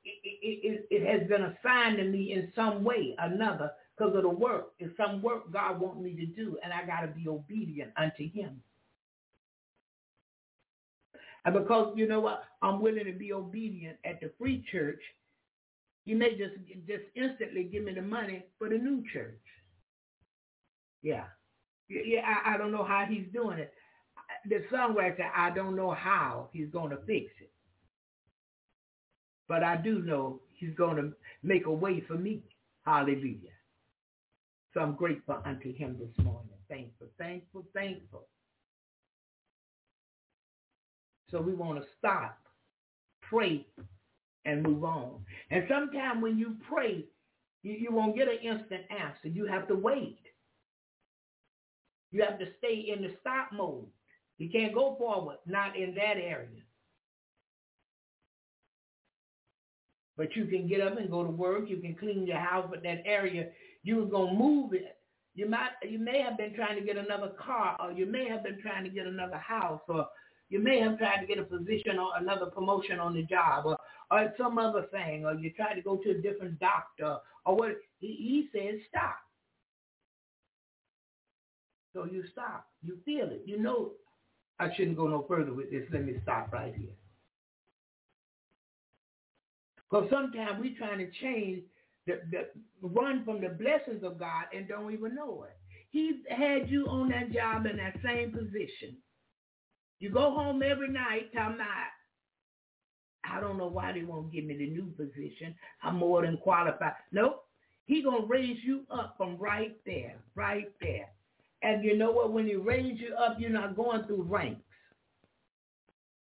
it, it, it has been assigned to me in some way, another, because of the work. It's some work God wants me to do, and I got to be obedient unto him. And because, you know what, I'm willing to be obedient at the free church, you may just just instantly give me the money for the new church. Yeah. Yeah, I, I don't know how he's doing it. The songwriter, I don't know how he's going to fix it. But I do know he's going to make a way for me. Hallelujah. So I'm grateful unto him this morning. Thankful, thankful, thankful. So we want to stop, pray, and move on. And sometimes when you pray, you, you won't get an instant answer. You have to wait. You have to stay in the stop mode. You can't go forward, not in that area. But you can get up and go to work. You can clean your house, but that area you was gonna move it. You might, you may have been trying to get another car, or you may have been trying to get another house, or you may have tried to get a position or another promotion on the job, or, or some other thing, or you tried to go to a different doctor, or what. He, he says stop. So you stop. You feel it. You know, I shouldn't go no further with this. Let me stop right here. Because sometimes we're trying to change, the, the run from the blessings of God and don't even know it. He had you on that job in that same position. You go home every night talking about, I don't know why they won't give me the new position. I'm more than qualified. Nope. He gonna raise you up from right there, right there. And you know what? When he raise you up, you're not going through ranks.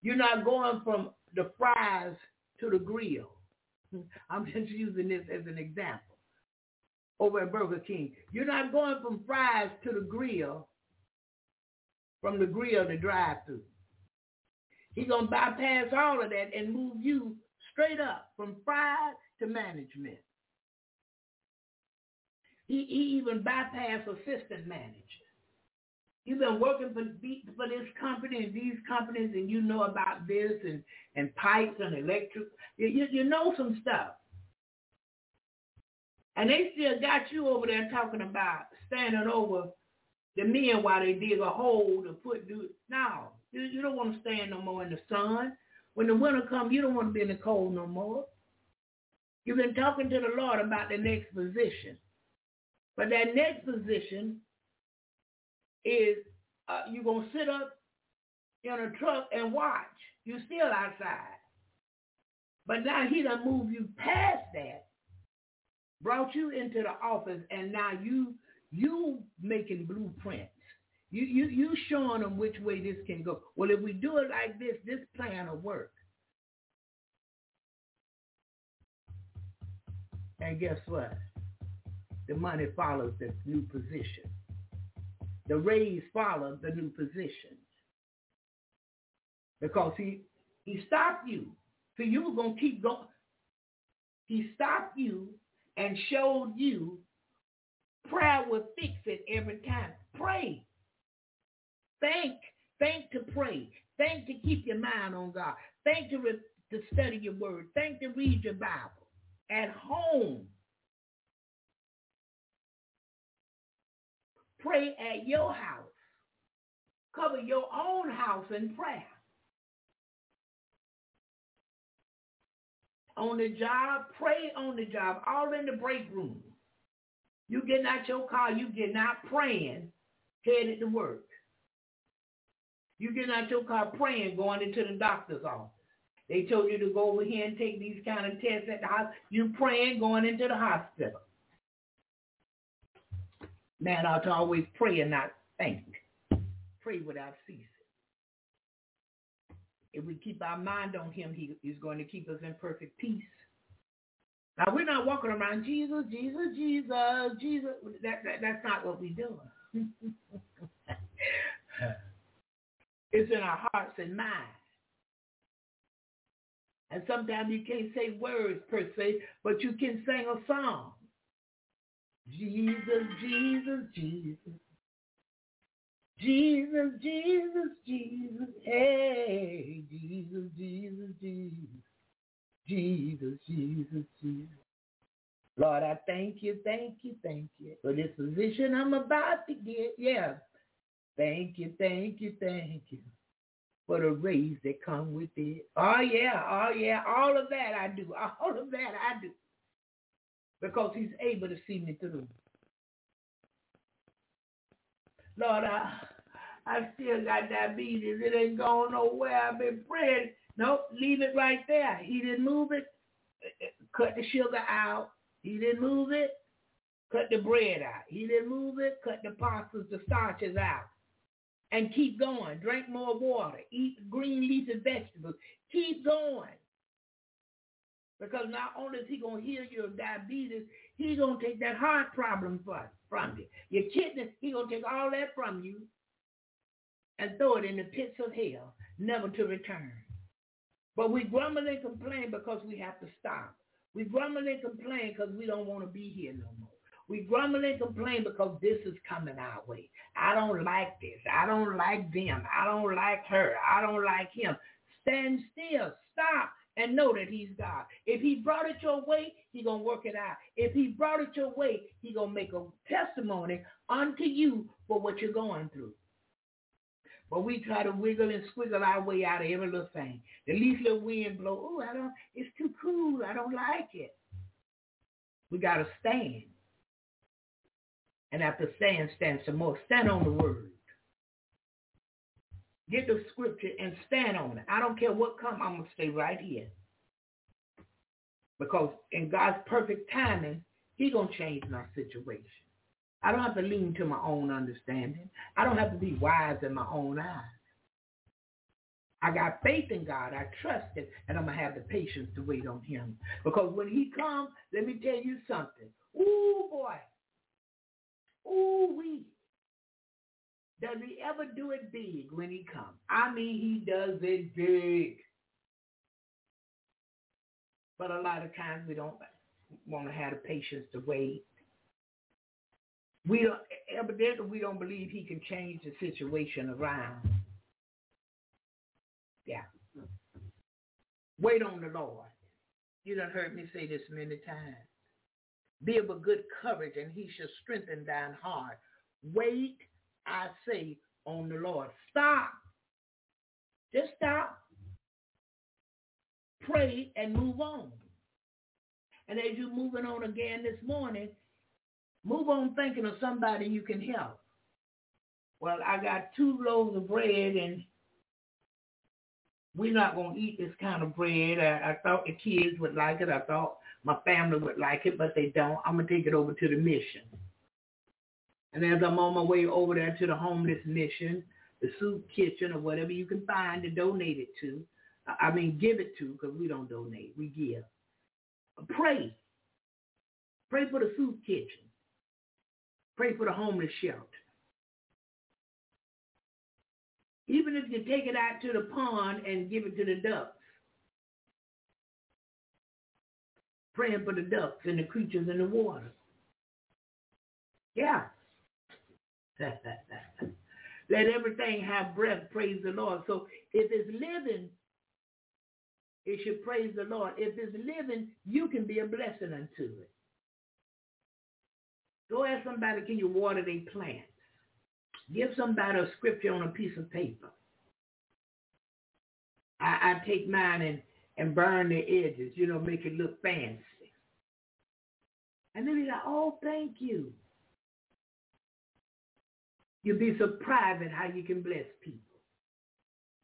You're not going from the fries to the grill. *laughs* I'm just using this as an example. Over at Burger King, you're not going from fries to the grill, from the grill to drive-through. He's gonna bypass all of that and move you straight up from fries to management. He, he even bypassed assistant managers. You've been working for, for this company and these companies and you know about this and, and pipes and electric. You, you, you know some stuff. And they still got you over there talking about standing over the men while they dig a hole to put do no. You, you don't want to stand no more in the sun. When the winter comes, you don't want to be in the cold no more. You've been talking to the Lord about the next position. But that next position is uh, you're going to sit up in a truck and watch. You're still outside. But now he done moved you past that, brought you into the office, and now you you making blueprints. You you you showing them which way this can go. Well, if we do it like this, this plan will work. And guess what? The money follows the new position. The raise follows the new position. Because he he stopped you. So you were gonna keep going. He stopped you and showed you prayer will fix it every time. Pray. Think. Think to pray. Think to keep your mind on God. Think to, re- to study your word. Think to read your Bible. At home. Pray at your house. Cover your own house in prayer. On the job, pray on the job, all in the break room. You getting out your car, you getting out praying, headed to work. You getting out your car praying, going into the doctor's office. They told you to go over here and take these kind of tests at the hospital. You praying, going into the hospital. Man ought to always pray and not think. Pray without ceasing. If we keep our mind on him, he, is going to keep us in perfect peace. Now we're not walking around Jesus, Jesus, Jesus, Jesus. That, that that's not what we're doing. *laughs* it's in our hearts and minds. And sometimes you can't say words per se, but you can sing a song. Jesus, Jesus, Jesus. Jesus, Jesus, Jesus. Hey, Jesus, Jesus, Jesus. Jesus, Jesus, Jesus. Lord, I thank you, thank you, thank you for this position I'm about to get. Yeah. Thank you, thank you, thank you for the raise that come with it. Oh, yeah, oh, yeah. All of that I do. *laughs* All of that I do. Because he's able to see me through. Lord, I, I still got diabetes. It ain't going nowhere. I've been praying. Nope, leave it right there. He didn't move it. Cut the sugar out. He didn't move it. Cut the bread out. He didn't move it. Cut the pastas, the starches out. And keep going. Drink more water. Eat green leafy vegetables. Keep going. Because not only is he going to heal your diabetes, he's going to take that heart problem from, you. Your kidney, he's going to take all that from you and throw it in the pits of hell, never to return. But we grumble and complain because we have to stop. We grumble and complain because we don't want to be here no more. We grumble and complain because this is coming our way. I don't like this. I don't like them. I don't like her. I don't like him. Stand still. Stop and know that he's God. If he brought it your way, he going to work it out. If he brought it your way, he going to make a testimony unto you for what you're going through. But we try to wiggle and squiggle our way out of every little thing. The least little wind blow, oh, I don't, it's too cool. I don't like it. We got to stand. And after stand, stand some more. Stand on the word. Get the scripture and stand on it. I don't care what come, I'm going to stay right here. Because in God's perfect timing, he going to change my situation. I don't have to lean to my own understanding. I don't have to be wise in my own eyes. I got faith in God. I trust him, and I'm going to have the patience to wait on him. Because when he comes, let me tell you something. Ooh, boy. Ooh, we. Does he ever do it big when he comes? I mean, he does it big. But a lot of times we don't want to have the patience to wait. We don't, evidently we don't believe he can change the situation around. Yeah. Wait on the Lord. You done heard me say this many times. Be of a good courage, and he shall strengthen thine heart. Wait, I say, on the Lord. Stop. Just stop. Pray and move on. And as you're moving on again this morning, move on thinking of somebody you can help. Well, I got two loaves of bread and we're not going to eat this kind of bread. I, I thought the kids would like it. I thought my family would like it, but they don't. I'm going to take it over to the mission. And as I'm on my way over there to the homeless mission, the soup kitchen or whatever you can find to donate it to, I mean give it to because we don't donate, we give. Pray. Pray for the soup kitchen. Pray for the homeless shelter. Even if you take it out to the pond and give it to the ducks. Praying for the ducks and the creatures in the water. Yeah. *laughs* Let everything have breath. Praise the Lord. So if it's living, it should praise the Lord. If it's living, you can be a blessing unto it. Go ask somebody, can you water their plants? Give somebody a scripture on a piece of paper. I, I take mine and, and burn the edges, you know, make it look fancy. And then he's like, oh, thank you. You'll be surprised at how you can bless people.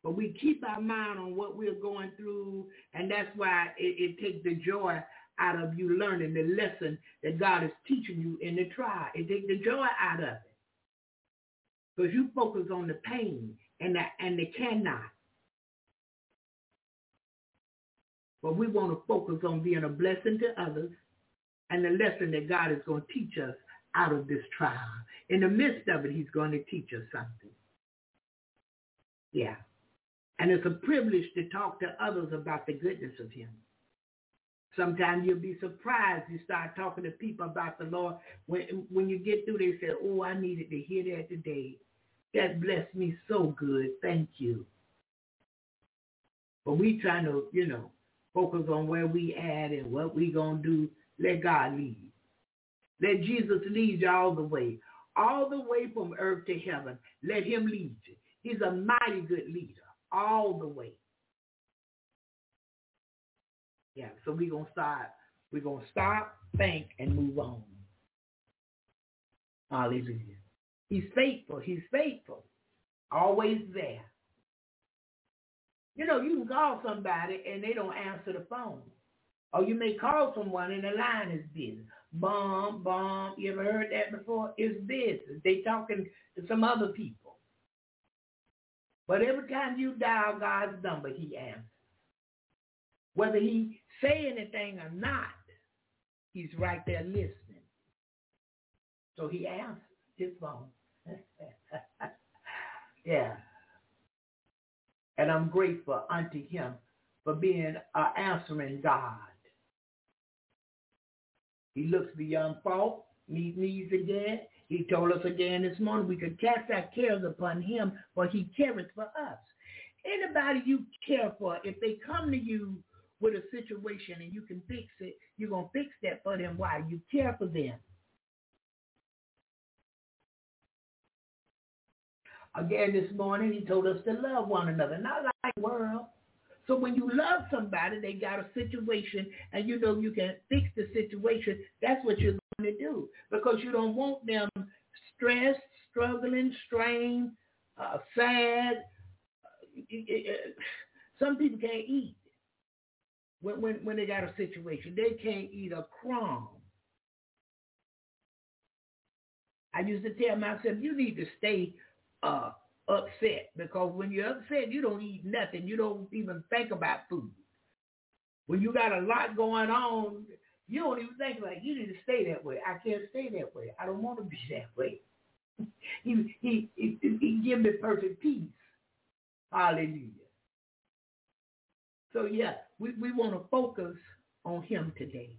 But we keep our mind on what we're going through, and that's why it, it takes the joy out of you learning the lesson that God is teaching you in the trial. It takes the joy out of it. Because you focus on the pain and the, and the cannot. But we want to focus on being a blessing to others and the lesson that God is going to teach us out of this trial. In the midst of it, he's going to teach us something. Yeah. And it's a privilege to talk to others about the goodness of him. Sometimes you'll be surprised. You start talking to people about the Lord. When, when you get through, they say, oh, I needed to hear that today. That blessed me so good. Thank you. But we trying to, you know, focus on where we at and what we to do. Let God lead. Let Jesus lead you all the way. All the way from earth to heaven. Let him lead you. He's a mighty good leader. All the way. Yeah, so we're going to start. We're going to stop, think, and move on. Hallelujah. He's faithful. He's faithful. Always there. You know, you can call somebody and they don't answer the phone. Or you may call someone and the line is busy. Bomb, bomb. You ever heard that before? It's busy. They talking to some other people. But every time you dial God's number, he answers. Whether he say anything or not, he's right there listening. So he answers his phone. *laughs* yeah. And I'm grateful unto him for being an answering God. He looks beyond fault, meet needs again. He told us again this morning we could cast our cares upon him, for he cares for us. Anybody you care for, if they come to you with a situation and you can fix it, you're going to fix that for them. Why? You care for them. Again this morning, he told us to love one another, not like the world. So when you love somebody, they got a situation and you know you can fix the situation, that's what you're going to do because you don't want them stressed, struggling, strained, uh, sad. Some people can't eat when, when, when they got a situation. They can't eat a crumb. I used to tell myself, you need to stay uh, upset because when you're upset, you don't eat nothing. You don't even think about food. When you got a lot going on, you don't even think like you need to stay that way. I can't stay that way. I don't want to be that way. *laughs* he, he, he, he give me perfect peace. Hallelujah. So yeah, we, we want to focus on him today.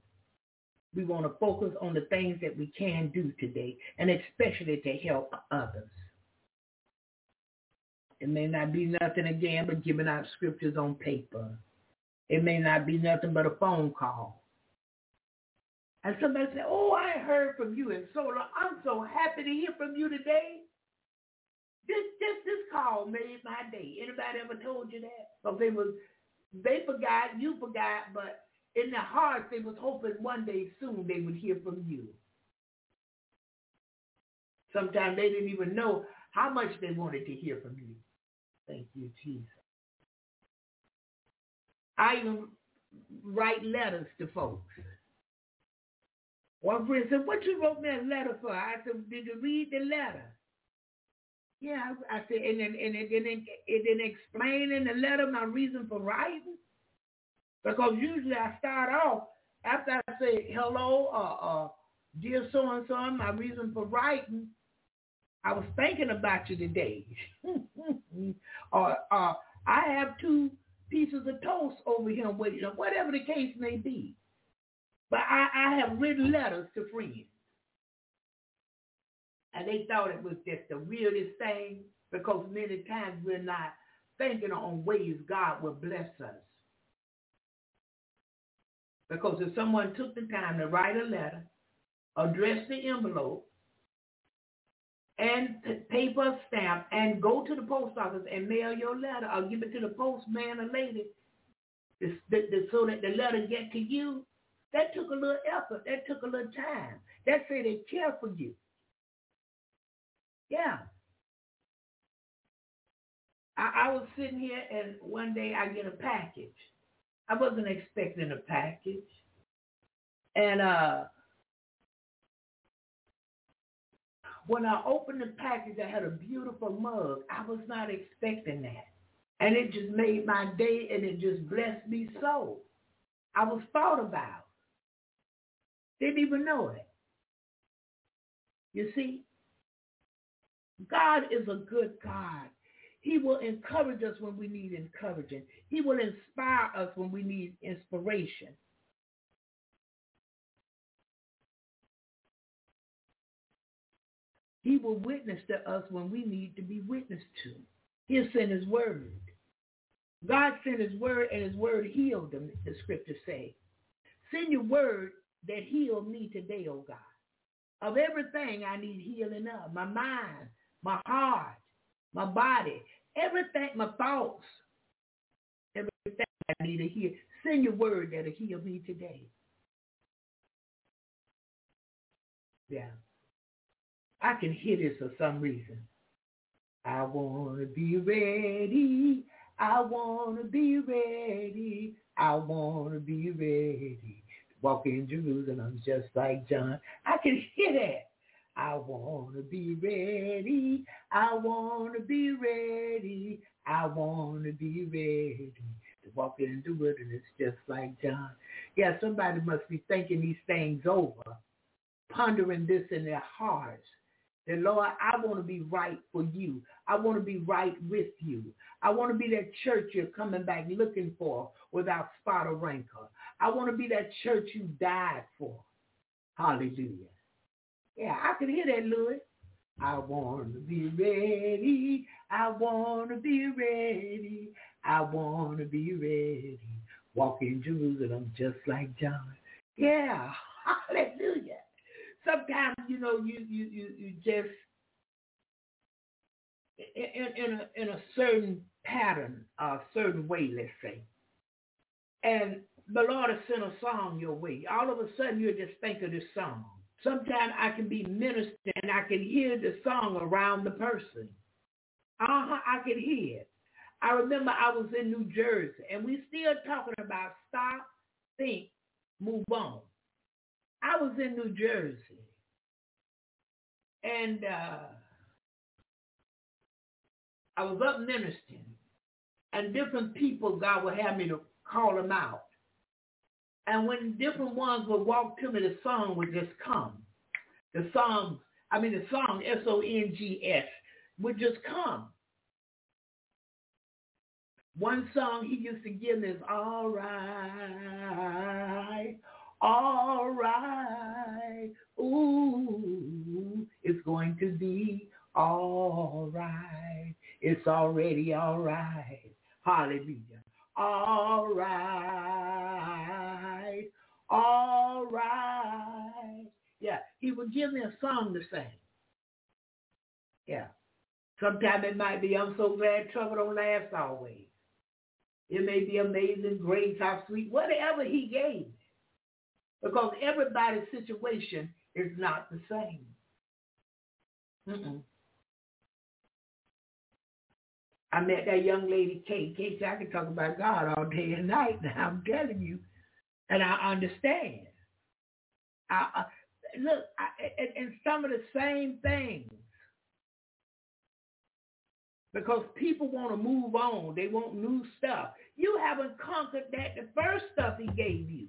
We want to focus on the things that we can do today, and especially to help others. It may not be nothing again but giving out scriptures on paper. It may not be nothing but a phone call. And somebody said, oh, I heard from you and so. I'm so happy to hear from you today. This this this call made my day. Anybody ever told you that? Because they they forgot, you forgot, but in their hearts they was hoping one day soon they would hear from you. Sometimes they didn't even know how much they wanted to hear from you. Thank you, Jesus. I even write letters to folks. One friend said, what you wrote me a letter for? I said, did you read the letter? Yeah, I said, and then and it didn't it didn't explain in the letter my reason for writing. Because usually I start off after I say hello uh, uh dear so and so, my reason for writing, I was thinking about you today. *laughs* or uh, I have two pieces of toast over here waiting, or whatever the case may be. But I, I have written letters to friends. And they thought it was just the weirdest thing because many times we're not thinking on ways God will bless us. Because if someone took the time to write a letter, address the envelope, and paper stamp, and go to the post office and mail your letter, or give it to the postman or lady, so that the letter get to you, that took a little effort. That took a little time. That say they care for you. Yeah. I, I was sitting here and one day I get a package. I wasn't expecting a package. And uh when I opened the package, I had a beautiful mug. I was not expecting that. And it just made my day and it just blessed me so. I was thought about. Didn't even know it. You see, God is a good God. He will encourage us when we need encouraging. He will inspire us when we need inspiration. He will witness to us when we need to be witnessed to. He'll send his word. God sent his word and his word healed them, the scriptures say. Send your word that healed me today, oh God. Of everything I need healing of, my mind, my heart, my body, everything, my thoughts, everything I need to hear. Send your word that'll heal me today. Yeah. I can hear this for some reason. I want to be ready. I want to be ready. I want to be ready. Walk in Jerusalem I'm just like John. I can hear that. I want to be ready. I want to be ready. I want to be ready to walk in the wilderness just like John. Yeah, somebody must be thinking these things over, pondering this in their hearts. That Lord, I want to be right for you. I want to be right with you. I want to be that church you're coming back looking for without spot or rancor. I want to be that church you died for. Hallelujah. Yeah, I can hear that, Louis. I want to be ready. I want to be ready. I want to be ready. Walk in Jerusalem just like John. Yeah, *laughs* hallelujah. Sometimes, you know, you you you, you just in, in a in a certain pattern, a certain way, let's say. And the Lord has sent a song your way. All of a sudden, you just think of this song. Sometimes I can be ministered and I can hear the song around the person. Uh-huh, I can hear it. I remember I was in New Jersey and we still talking about stop, think, move on. I was in New Jersey and uh, I was up ministering and different people, God would have me to call them out. And when different ones would walk to me, the song would just come. The song, I mean the song, S-O-N-G-S, would just come. One song he used to give me is all right, all right, ooh, it's going to be all right. It's already all right. Hallelujah. All right, all right. Yeah, he would give me a song to sing. Yeah. Sometimes it might be, I'm so glad trouble don't last always. It may be amazing grace, how sweet, whatever he gave. Because everybody's situation is not the same. Mm-mm. I met that young lady, Kate. Kate said, I can talk about God all day and night. Now I'm telling you, and I understand. I, I look, I, and, and some of the same things. Because people want to move on. They want new stuff. You haven't conquered that, the first stuff he gave you.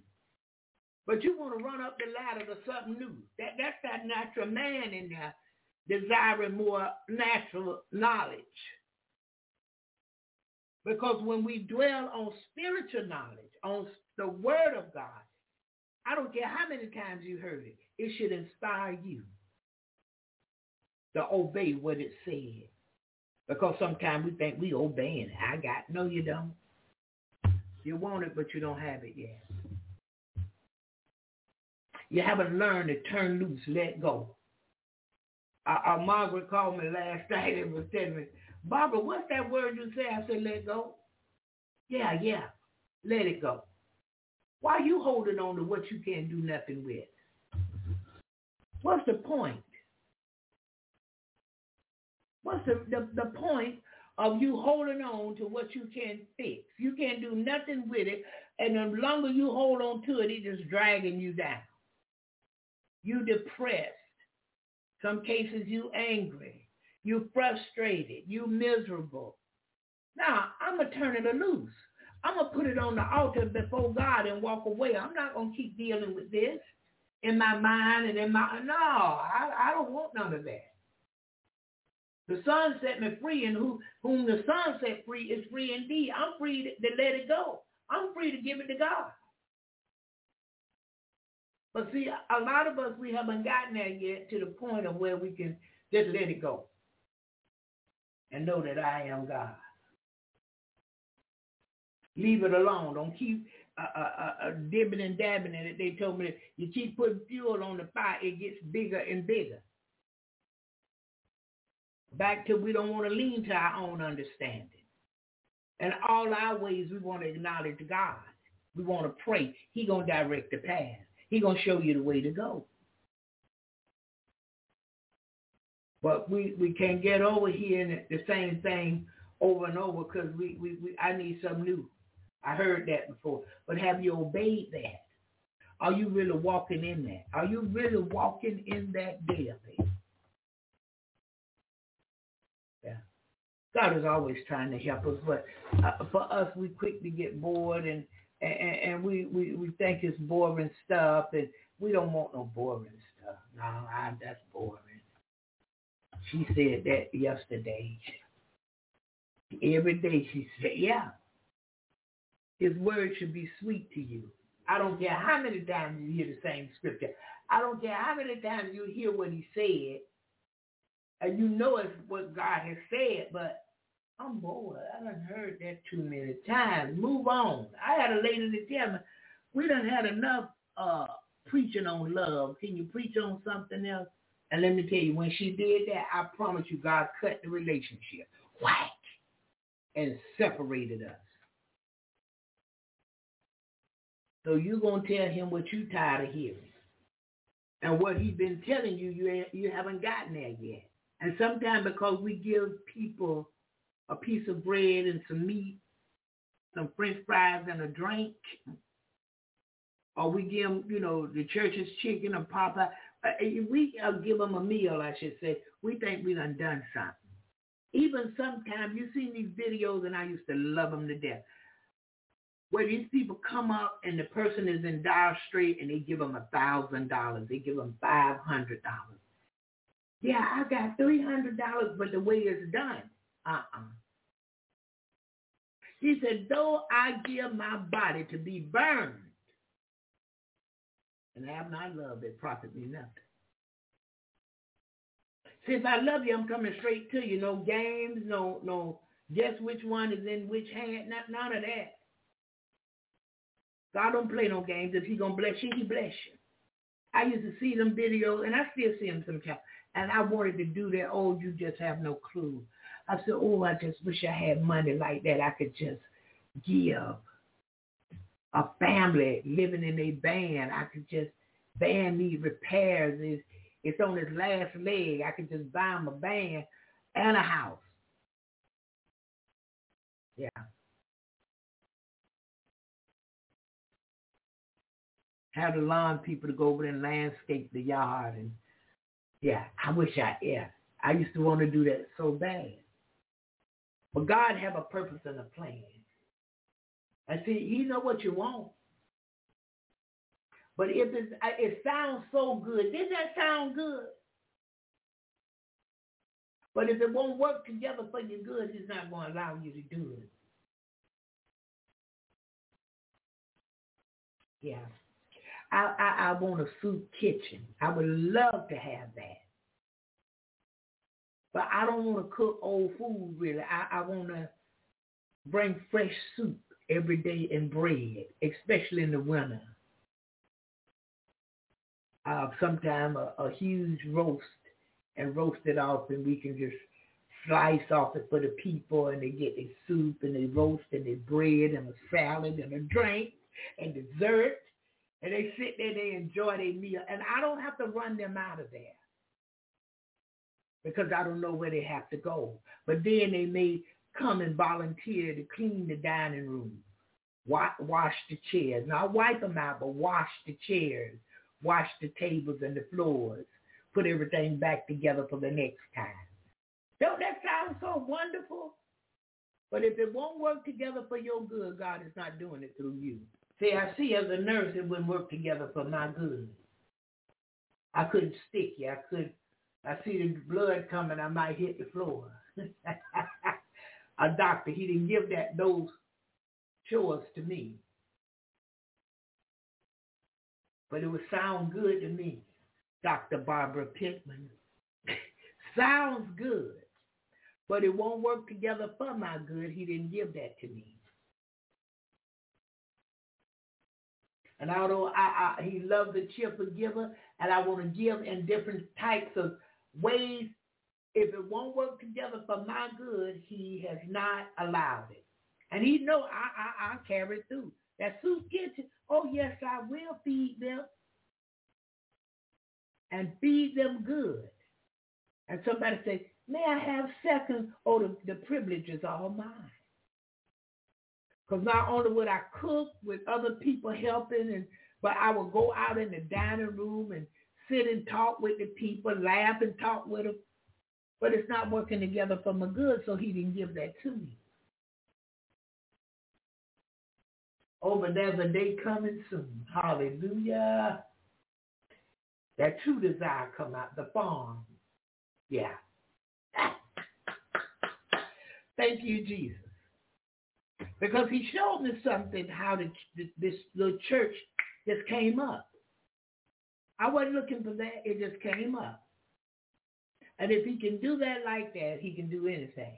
But you want to run up the ladder to something new. That That's that natural man in there desiring more natural knowledge. Because when we dwell on spiritual knowledge, on the word of God, I don't care how many times you heard it, it should inspire you to obey what it said. Because sometimes we think we obeying. I got, no you don't. You want it, but you don't have it yet. You haven't learned to turn loose, let go. Uh, uh, Margaret called me last *laughs* night and was telling me, Barbara, what's that word you say? I said, let go. Yeah, yeah, let it go. Why are you holding on to what you can't do nothing with? What's the point? What's the, the, the point of you holding on to what you can't fix? You can't do nothing with it, and the longer you hold on to it, it's just dragging you down. You depressed. Some cases you angry. You frustrated. You miserable. Now, I'm going to turn it loose. I'm going to put it on the altar before God and walk away. I'm not going to keep dealing with this in my mind and in my, no, I, I don't want none of that. The Son set me free, and who, whom the Son set free is free indeed. I'm free to, to let it go. I'm free to give it to God. But see, a lot of us, we haven't gotten there yet to the point of where we can just let it go and know that I am God. Leave it alone. Don't keep uh, uh, uh, dibbing and dabbing in it. They told me that you keep putting fuel on the fire, it gets bigger and bigger. Back to we don't want to lean to our own understanding. And all our ways we want to acknowledge God. We want to pray. He going to direct the path. He going to show you the way to go. But we, we can't get over hearing the same thing over and over because we, we, we I need something new. I heard that before. But have you obeyed that? Are you really walking in that? Are you really walking in that daily? Yeah. God is always trying to help us, but uh, for us, we quickly get bored and and, and we, we, we think it's boring stuff, and we don't want no boring stuff. No, I, that's boring. She said that yesterday. Every day she said, yeah. His word should be sweet to you. I don't care how many times you hear the same scripture. I don't care how many times you hear what he said. And you know it's what God has said, but I'm bored. I done heard that too many times. Move on. I had a lady to tell me, we done had enough uh, preaching on love. Can you preach on something else? And let me tell you, when she did that, I promise you, God cut the relationship. Whack! And separated us. So you're going to tell him what you tired of hearing. And what he's been telling you, you, you haven't gotten there yet. And sometimes because we give people a piece of bread and some meat, some french fries and a drink, or we give them, you know, the Church's Chicken or Popeye, uh, we uh, give them a meal, I should say. We think we done done something. Even sometimes you see these videos, and I used to love them to death, where these people come up and the person is in dire strait and they give them a thousand dollars, they give them five hundred dollars. Yeah, I got three hundred dollars, but the way it's done, uh-uh. He said, though I give my body to be burned, and have not love, it profit me nothing. See, if I love you, I'm coming straight to you. No games, no, no, guess which one is in which hand, not, none of that. God don't play no games. If he to bless you, he bless you. I used to see them videos, and I still see them sometimes. And I wanted to do that. Oh, you just have no clue. I said, oh, I just wish I had money like that. I could just give a family living in a van. I could just, van need repairs. It's, it's on its last leg. I could just buy them a van and a house. Yeah. Have the lawn people to go over and landscape the yard and yeah, I wish I yeah. I used to want to do that so bad. But God have a purpose and a plan. And see, He know what you want. But if it's, it sounds so good, doesn't that sound good? But if it won't work together for your good, He's not going to allow you to do it. Yeah. I, I, I want a soup kitchen. I would love to have that. But I don't want to cook old food really. I, I want to bring fresh soup every day in bread, especially in the winter. Uh, sometime a, a huge roast and roast it off and we can just slice off it for the people and they get their soup and they roast and their bread and a salad and a drink and dessert and they sit there, they enjoy their meal, and I don't have to run them out of there because I don't know where they have to go. But then they may come and volunteer to clean the dining room, wash, the chairs. Not wipe them out, but wash the chairs, wash the tables and the floors, put everything back together for the next time. Don't that sound so wonderful? But if it won't work together for your good, God is not doing it through you. See, I see as a nurse it wouldn't work together for my good. I couldn't stick you. I could I see the blood coming, I might hit the floor. *laughs* a doctor, he didn't give that those chores to me. But it would sound good to me, Dr. Barbara Pittman. *laughs* Sounds good. But it won't work together for my good. He didn't give that to me. And although I, I, he loves the cheerful giver, and I want to give in different types of ways, if it won't work together for my good, he has not allowed it. And he know I, I, I carry it through. That soup kitchen, oh yes, I will feed them. And feed them good. And somebody say, may I have seconds? Oh, the, the privilege is all mine. Because not only would I cook with other people helping, and but I would go out in the dining room and sit and talk with the people, laugh and talk with them. But it's not working together for my good, so he didn't give that to me. Oh, but there's a day coming soon. Hallelujah. That true desire come out, the farm. Yeah. *laughs* Thank you, Jesus. Because he showed me something how the, this little church just came up. I wasn't looking for that. It just came up. And if he can do that like that, he can do anything.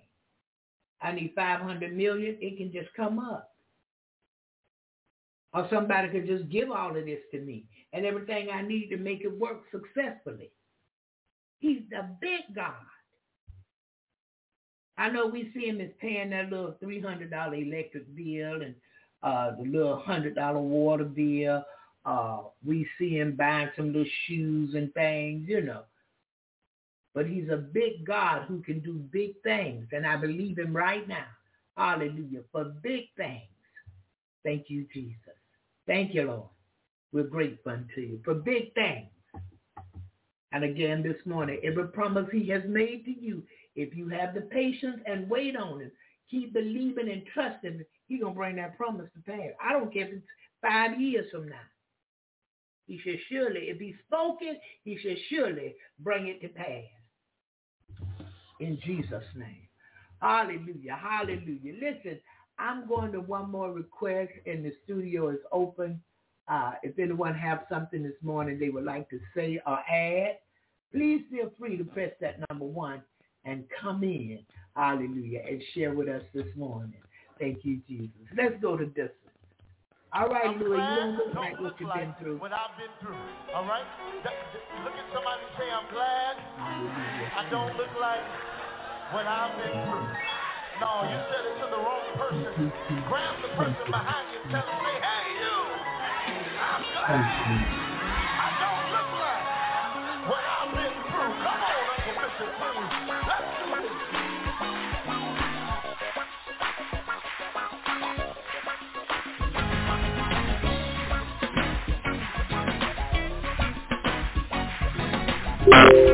I need 500 million. It can just come up. Or somebody could just give all of this to me and everything I need to make it work successfully. He's the big God. I know we see him as paying that little three hundred dollar electric bill and uh, the little hundred dollar water bill. Uh, we see him buying some little shoes and things, you know. But he's a big God who can do big things, and I believe him right now. Hallelujah for big things. Thank you, Jesus. Thank you, Lord. We're grateful unto you for big things. And again this morning, every promise he has made to you, if you have the patience and wait on him, keep believing and trusting, he's going to bring that promise to pass. I don't care if it's five years from now. He should surely, if he spoke it, he should surely bring it to pass. In Jesus' name. Hallelujah. Hallelujah. Listen, I'm going to one more request and the studio is open. Uh, if anyone have something this morning they would like to say or add, please feel free to press that number one and come in, hallelujah, and share with us this morning. Thank you, Jesus. Let's go to this. All right, I'm Louis, you don't look don't like what you've like been through. What I've been through. All right? That- that- look at somebody and say, I'm glad I don't look like what I've been through. No, you said it to the wrong person. Grab the person behind you and tell them, say, hey, you. I'm glad I don't look like what I've been through. Come on, Uncle Mr. King. Thank you.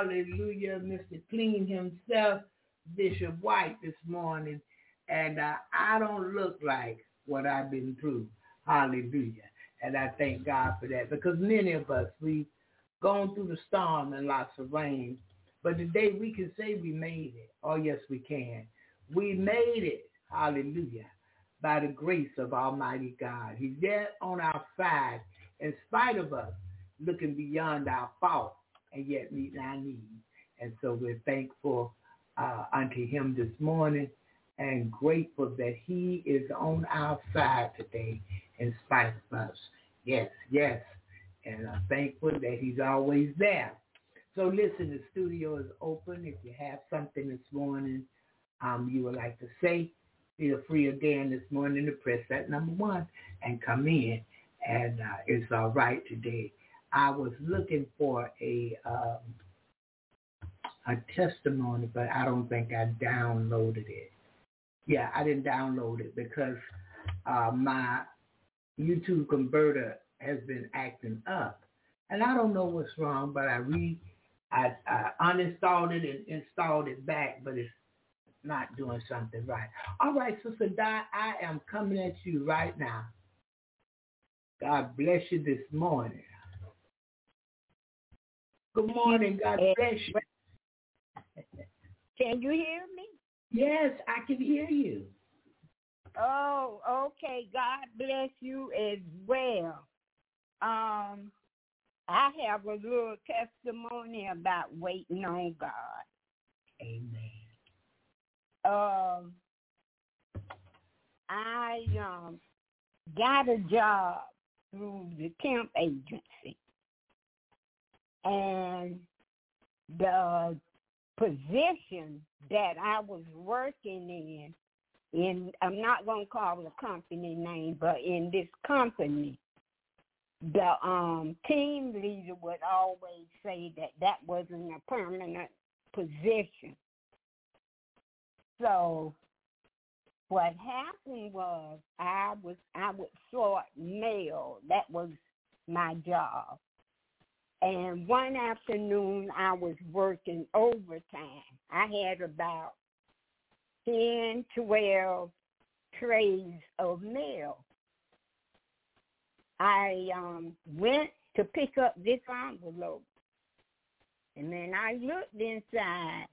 Hallelujah. Mr. Clean himself, Bishop White this morning. And uh, I don't look like what I've been through. Hallelujah. And I thank God for that because many of us, we've gone through the storm and lots of rain. But today we can say we made it. Oh, yes, we can. We made it. Hallelujah. By the grace of Almighty God. He's there on our side in spite of us looking beyond our fault and yet meet our needs. And so we're thankful uh, unto him this morning and grateful that he is on our side today in spite of us. Yes, yes. And I'm thankful that he's always there. So listen, the studio is open. If you have something this morning um, you would like to say, feel free again this morning to press that number one and come in. And uh, it's all right today. I was looking for a um, a testimony, but I don't think I downloaded it. Yeah, I didn't download it because uh, my YouTube converter has been acting up, and I don't know what's wrong. But I re I, I uninstalled it and installed it back, but it's not doing something right. All right, Sister Dot, I am coming at you right now. God bless you this morning. Good morning. God bless you. Can you hear me? Yes, I can hear you. Oh, okay. God bless you as well. Um, I have a little testimony about waiting on God. Amen. Um, I um got a job through the temp agency, and the position that I was working in, in I'm not going to call the company name, but in this company, the um team leader would always say that that wasn't a permanent position. So what happened was I was I would sort mail. That was my job. And one afternoon I was working overtime. I had about ten, twelve trays of mail. I um went to pick up this envelope and then I looked inside.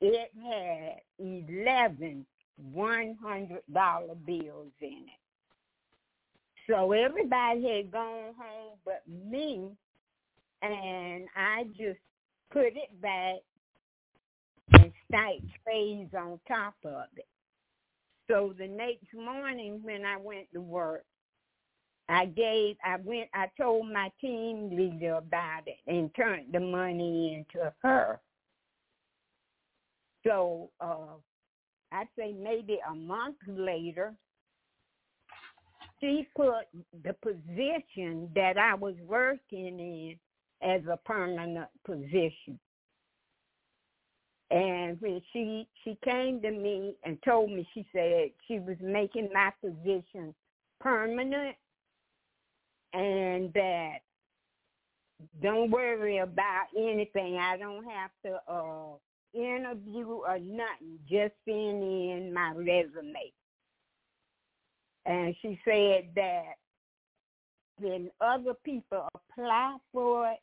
It had eleven one hundred dollar bills in it. So everybody had gone home but me and I just put it back and stacked trays on top of it. So the next morning when I went to work, I gave, I went, I told my team leader about it and turned the money into her. So uh, I'd say maybe a month later, she put the position that I was working in as a permanent position. And when she she came to me and told me, she said she was making my position permanent and that don't worry about anything. I don't have to uh interview or nothing. Just send in my resume. And she said that when other people apply for it,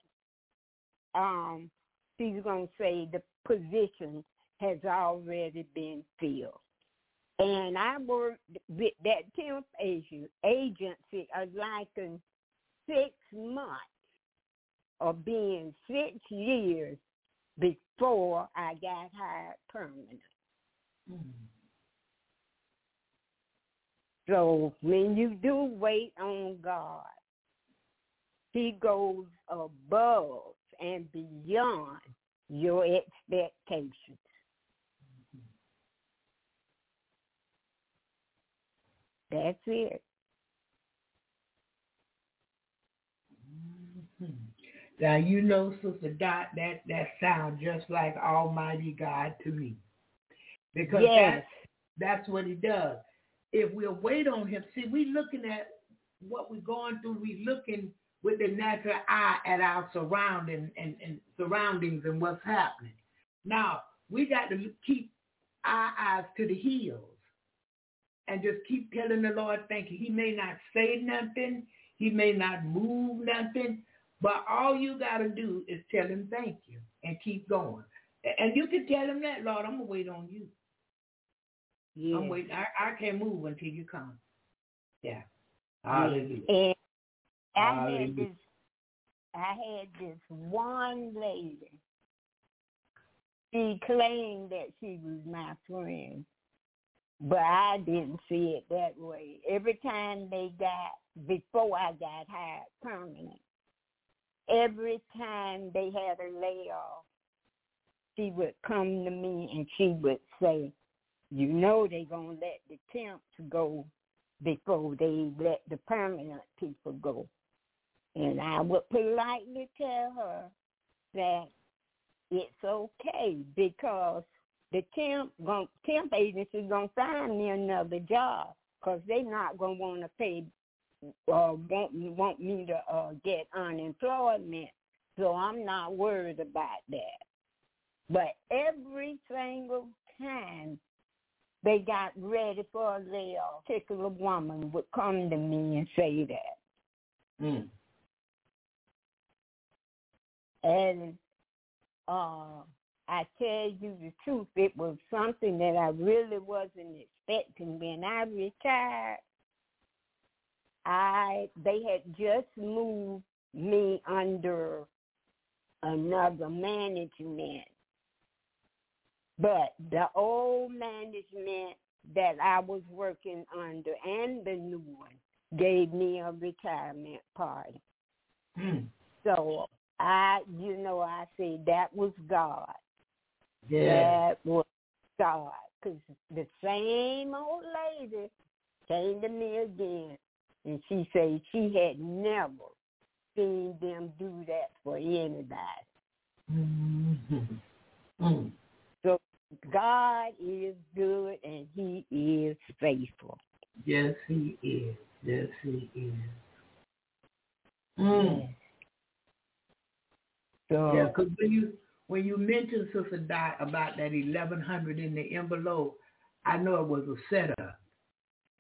um, she's gonna say the position has already been filled. And I worked with that temp agency, a like six months or being six years before I got hired permanent. So when you do wait on God, he goes above and beyond your expectations. That's it. Mm-hmm. Now you know, Sister Dot, that that sounds just like Almighty God to me, because Yes. that's that's what He does. If we'll wait on Him, see, we're looking at what we're going through. We're looking, with the natural eye at our surrounding and, and surroundings and what's happening. Now we got to keep our eyes to the hills and just keep telling the Lord thank you. He may not say nothing, he may not move nothing, but all you got to do is tell him thank you and keep going. And you can tell him that, Lord, I'm gonna wait on you. Yeah. I'm waiting. I, I can't move until you come. Yeah. Hallelujah. And I had this, I had this one lady. She claimed that she was my friend, but I didn't see it that way. Every time they got, before I got hired permanent, every time they had a layoff, she would come to me and she would say, you know they're going to let the temps go before they let the permanent people go. And I would politely tell her that it's okay because the temp gon temp agency gonna find me another job because they not gonna want to pay uh want want me to uh get unemployment. So I'm not worried about that. But every single time they got ready for a layoff, particular woman would come to me and say that. Mm. And uh, I tell you the truth, it was something that I really wasn't expecting. When I retired, I they had just moved me under another management. But the old management that I was working under and the new one gave me a retirement party. Mm. So I, you know, I say that was God. Yeah. That was God. Because the same old lady came to me again, and she said she had never seen them do that for anybody. Mm-hmm. Mm. So God is good, and He is faithful. Yes, he is. Yes, he is. Mm. Yeah, because when you when you mentioned Sister Dot about that eleven hundred in the envelope, I know it was a setup.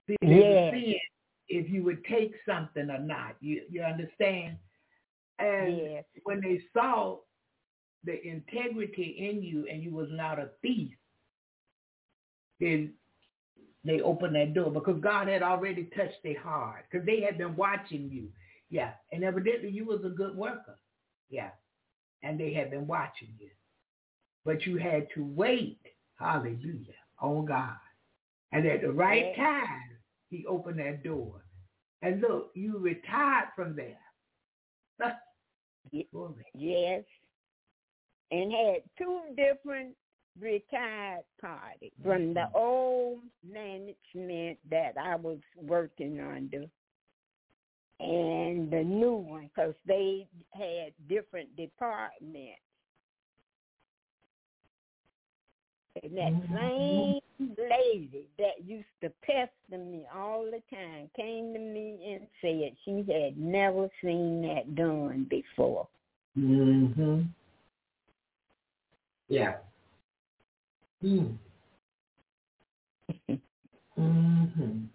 See, Yeah. if you would take something or not. You you understand? And yes, when they saw the integrity in you and you was not a thief, then they opened that door because God had already touched their heart because they had been watching you. Yeah, and evidently you was a good worker. Yeah, and they had been watching you. But you had to wait, hallelujah, on God. And at the right time, he opened that door. And look, you retired from there. Yes, and had two different retired parties from the mm-hmm. old management that I was working under and the new one because they had different departments. And that Mhm. same lady that used to pester me all the time came to me and said she had never seen that done before. Mm-hmm. Yeah. Hmm. *laughs* Mm-hmm.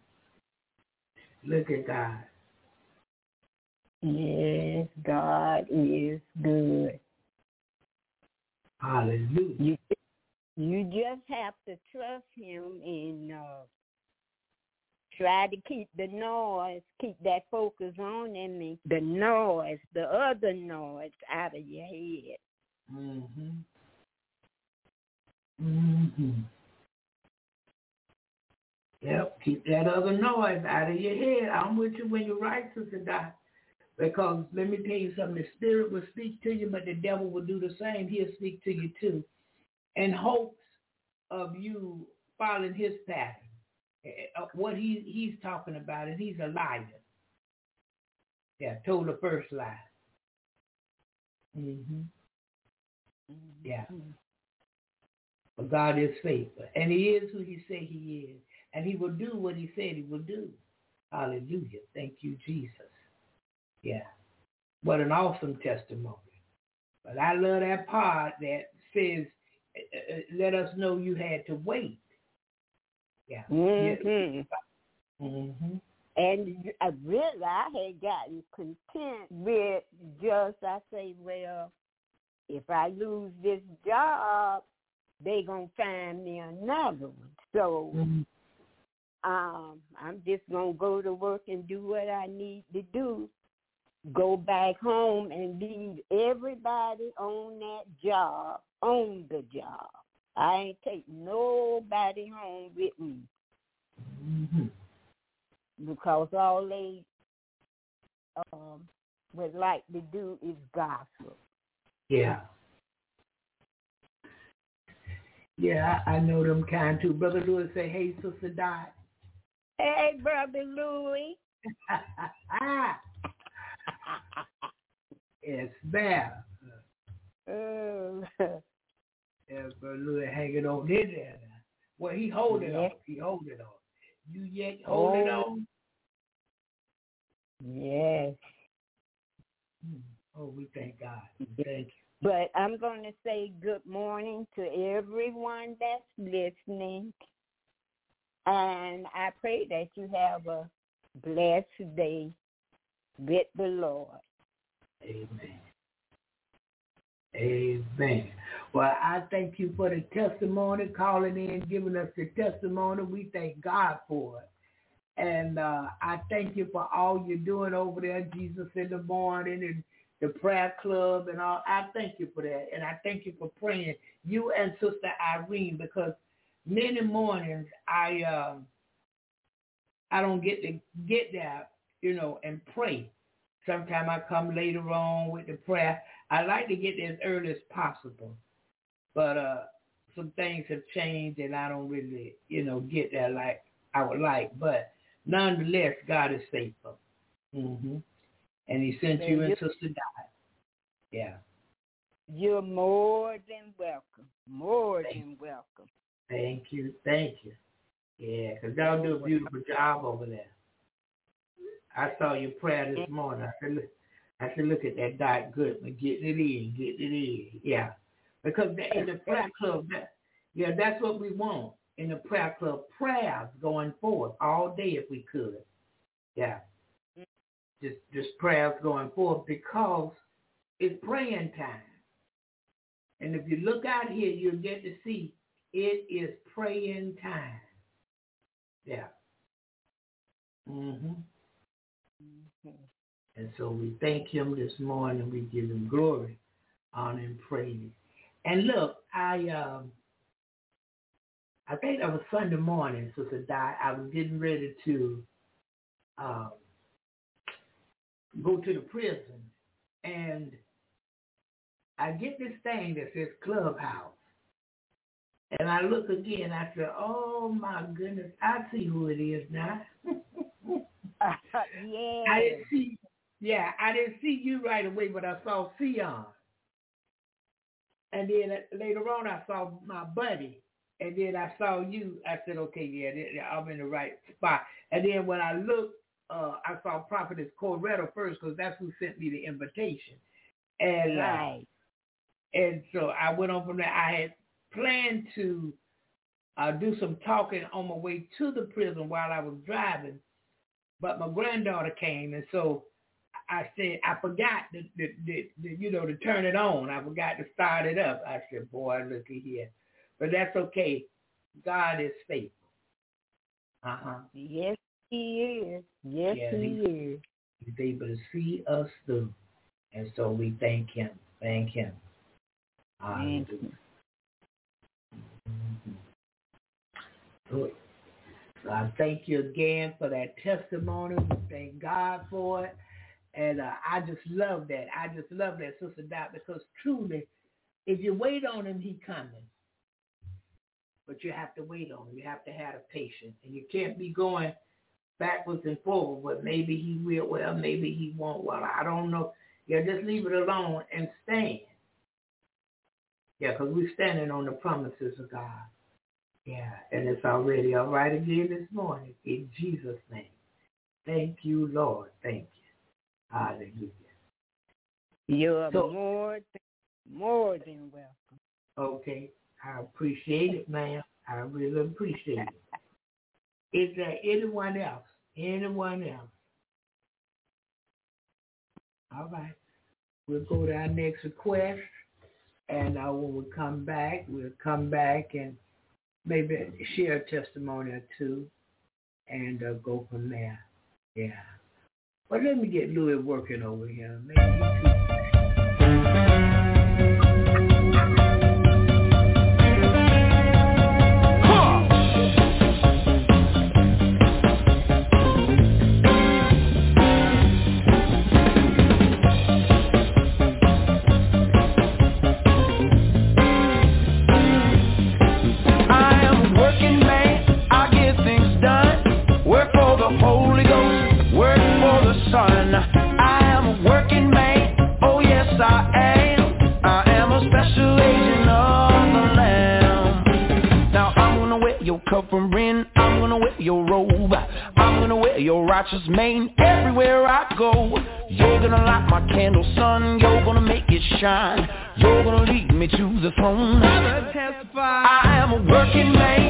Look at God. Yes, God is good. Hallelujah. You you just have to trust him and uh, try to keep the noise, keep that focus on him, and the noise, the other noise out of your head. Mm-hmm. Mm-hmm. Yep, keep that other noise out of your head. I'm with you when you're right, Sister Dot. Because let me tell you something, the spirit will speak to you, but the devil will do the same. He'll speak to you too. In hopes of you following his pattern. Eh, eh, What he he's talking about is he's a liar. Yeah, told the first lie. hmm Yeah. But God is faithful. And he is who he said he is. And he will do what he said he will do. Hallelujah. Thank you, Jesus. Yeah. What an awesome testimony. But I love that part that says, uh, uh, let us know you had to wait. Yeah. hmm hmm And I really, I had gotten content with just, I say, well, if I lose this job, they going to find me another one. So hmm um, I'm just going to go to work and do what I need to do. Go back home and leave everybody on that job, on the job. I ain't take nobody home with me hmm because all they um, would like to do is gossip. Yeah. Yeah, I know them kind too. Brother Lewis say, hey, Sister Dot. Hey, Brother Louie. *laughs* ma'am. Uh, Yeah, Brother Lewis hanging on in there. Well, he holding Yeah. on. He holding on. You yet holding Oh. on? yes. Hmm. Oh, we thank God. We thank you. But I'm going to say good morning to everyone that's listening. And I pray that you have a blessed day with the Lord. Amen. Amen. Well, I thank you for the testimony, calling in, giving us the testimony. We thank God for it. And uh, I thank you for all you're doing over there, Jesus in the morning and the prayer club and all. I thank you for that. And I thank you for praying, you and Sister Irene, because many mornings I um I don't get to get there, you know, and pray. Sometimes I come later on with the prayer. I like to get there as early as possible. But uh some things have changed and I don't really, you know, get there like I would like. But nonetheless, God is faithful. hmm And he sent you and Sister Dot. Yeah. You're more than welcome. More than welcome. Thank you. Thank you. Yeah, 'cause y'all do a beautiful job over there. I saw your prayer this morning. I said, look, I said, look at that Dot Goodman getting it in, getting it in. Yeah, because in the prayer club, that, yeah, that's what we want in the prayer club. Prayers going forth all day if we could. Yeah, just just prayers going forth because it's praying time. And if you look out here, you'll get to see it is praying time. Yeah. Mhm. And so we thank him this morning. We give him glory, honor, and praise. And look, I um, I think that was Sunday morning, Sister Di. I was getting ready to um, go to the prison, and I get this thing that says Clubhouse. And I look again, I said, oh my goodness, I see who it is now. *laughs* *laughs* I didn't see, yeah, I didn't see you right away, but I saw Sion. And then uh, later on, I saw my buddy. And then I saw you. I said, okay, yeah, I'm in the right spot. And then when I looked, uh, I saw Prophetess Coretta first because that's who sent me the invitation. And uh, Right. and so I went on from there. I had planned to uh, do some talking on my way to the prison while I was driving, but my granddaughter came, and so I said I forgot to, to, to, to you know to turn it on. I forgot to start it up. I said, boy, looky here, but that's okay. God is faithful. Uh huh. Yes, he is. Yes, Yeah, he is. He's able to see us through, and so we thank Him. Thank Him. Thank Hallelujah. Mhm. Good. So I thank you again for that testimony. We thank God for it. And uh, I just love that. I just love that, Sister Dot, because truly, if you wait on him, he coming. But you have to wait on him. You have to have a patience. And you can't be going backwards and forward. But maybe he will. Well, maybe he won't. Well, I don't know. Yeah, just leave it alone and stand. Yeah, because we're standing on the promises of God. Yeah, and it's already all right again this morning in Jesus' name. Thank you, Lord. Thank you. Hallelujah. You're So- more than, more than welcome. Okay. I appreciate it, ma'am. I really appreciate it. Is there anyone else? Anyone else? All right. We'll go to our next request. And uh, when we come back, we'll come back and maybe share a testimony or two and uh, go from there. Yeah. But let me get Louis working over here. Maybe he righteous mane everywhere I go. You're gonna light my candle, son, you're gonna make it shine. You're gonna lead me to the throne. I am a working man,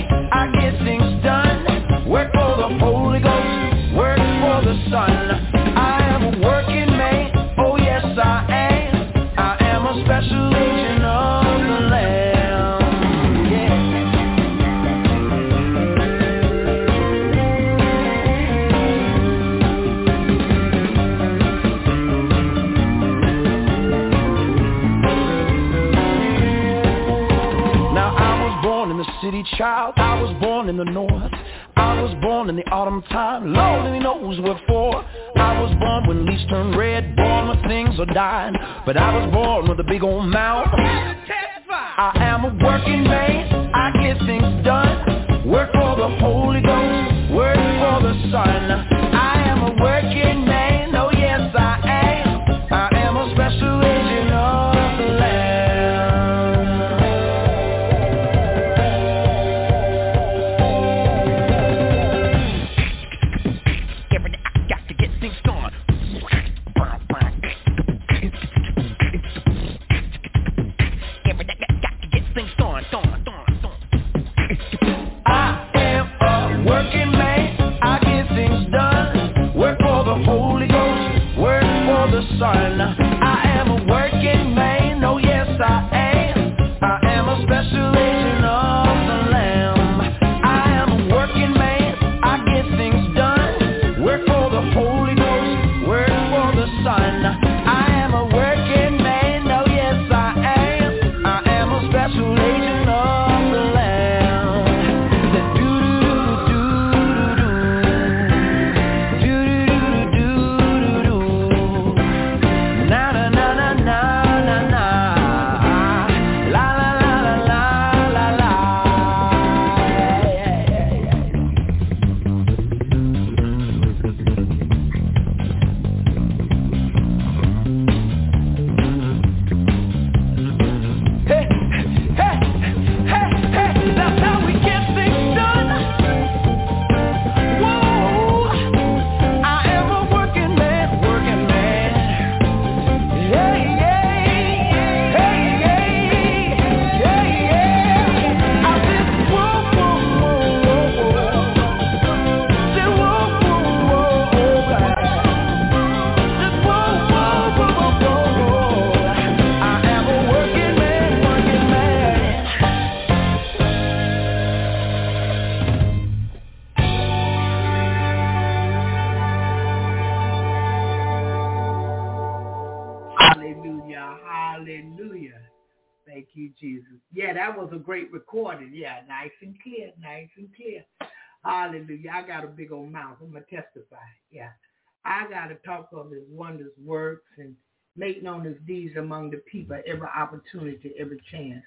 make known his deeds among the people every opportunity, every chance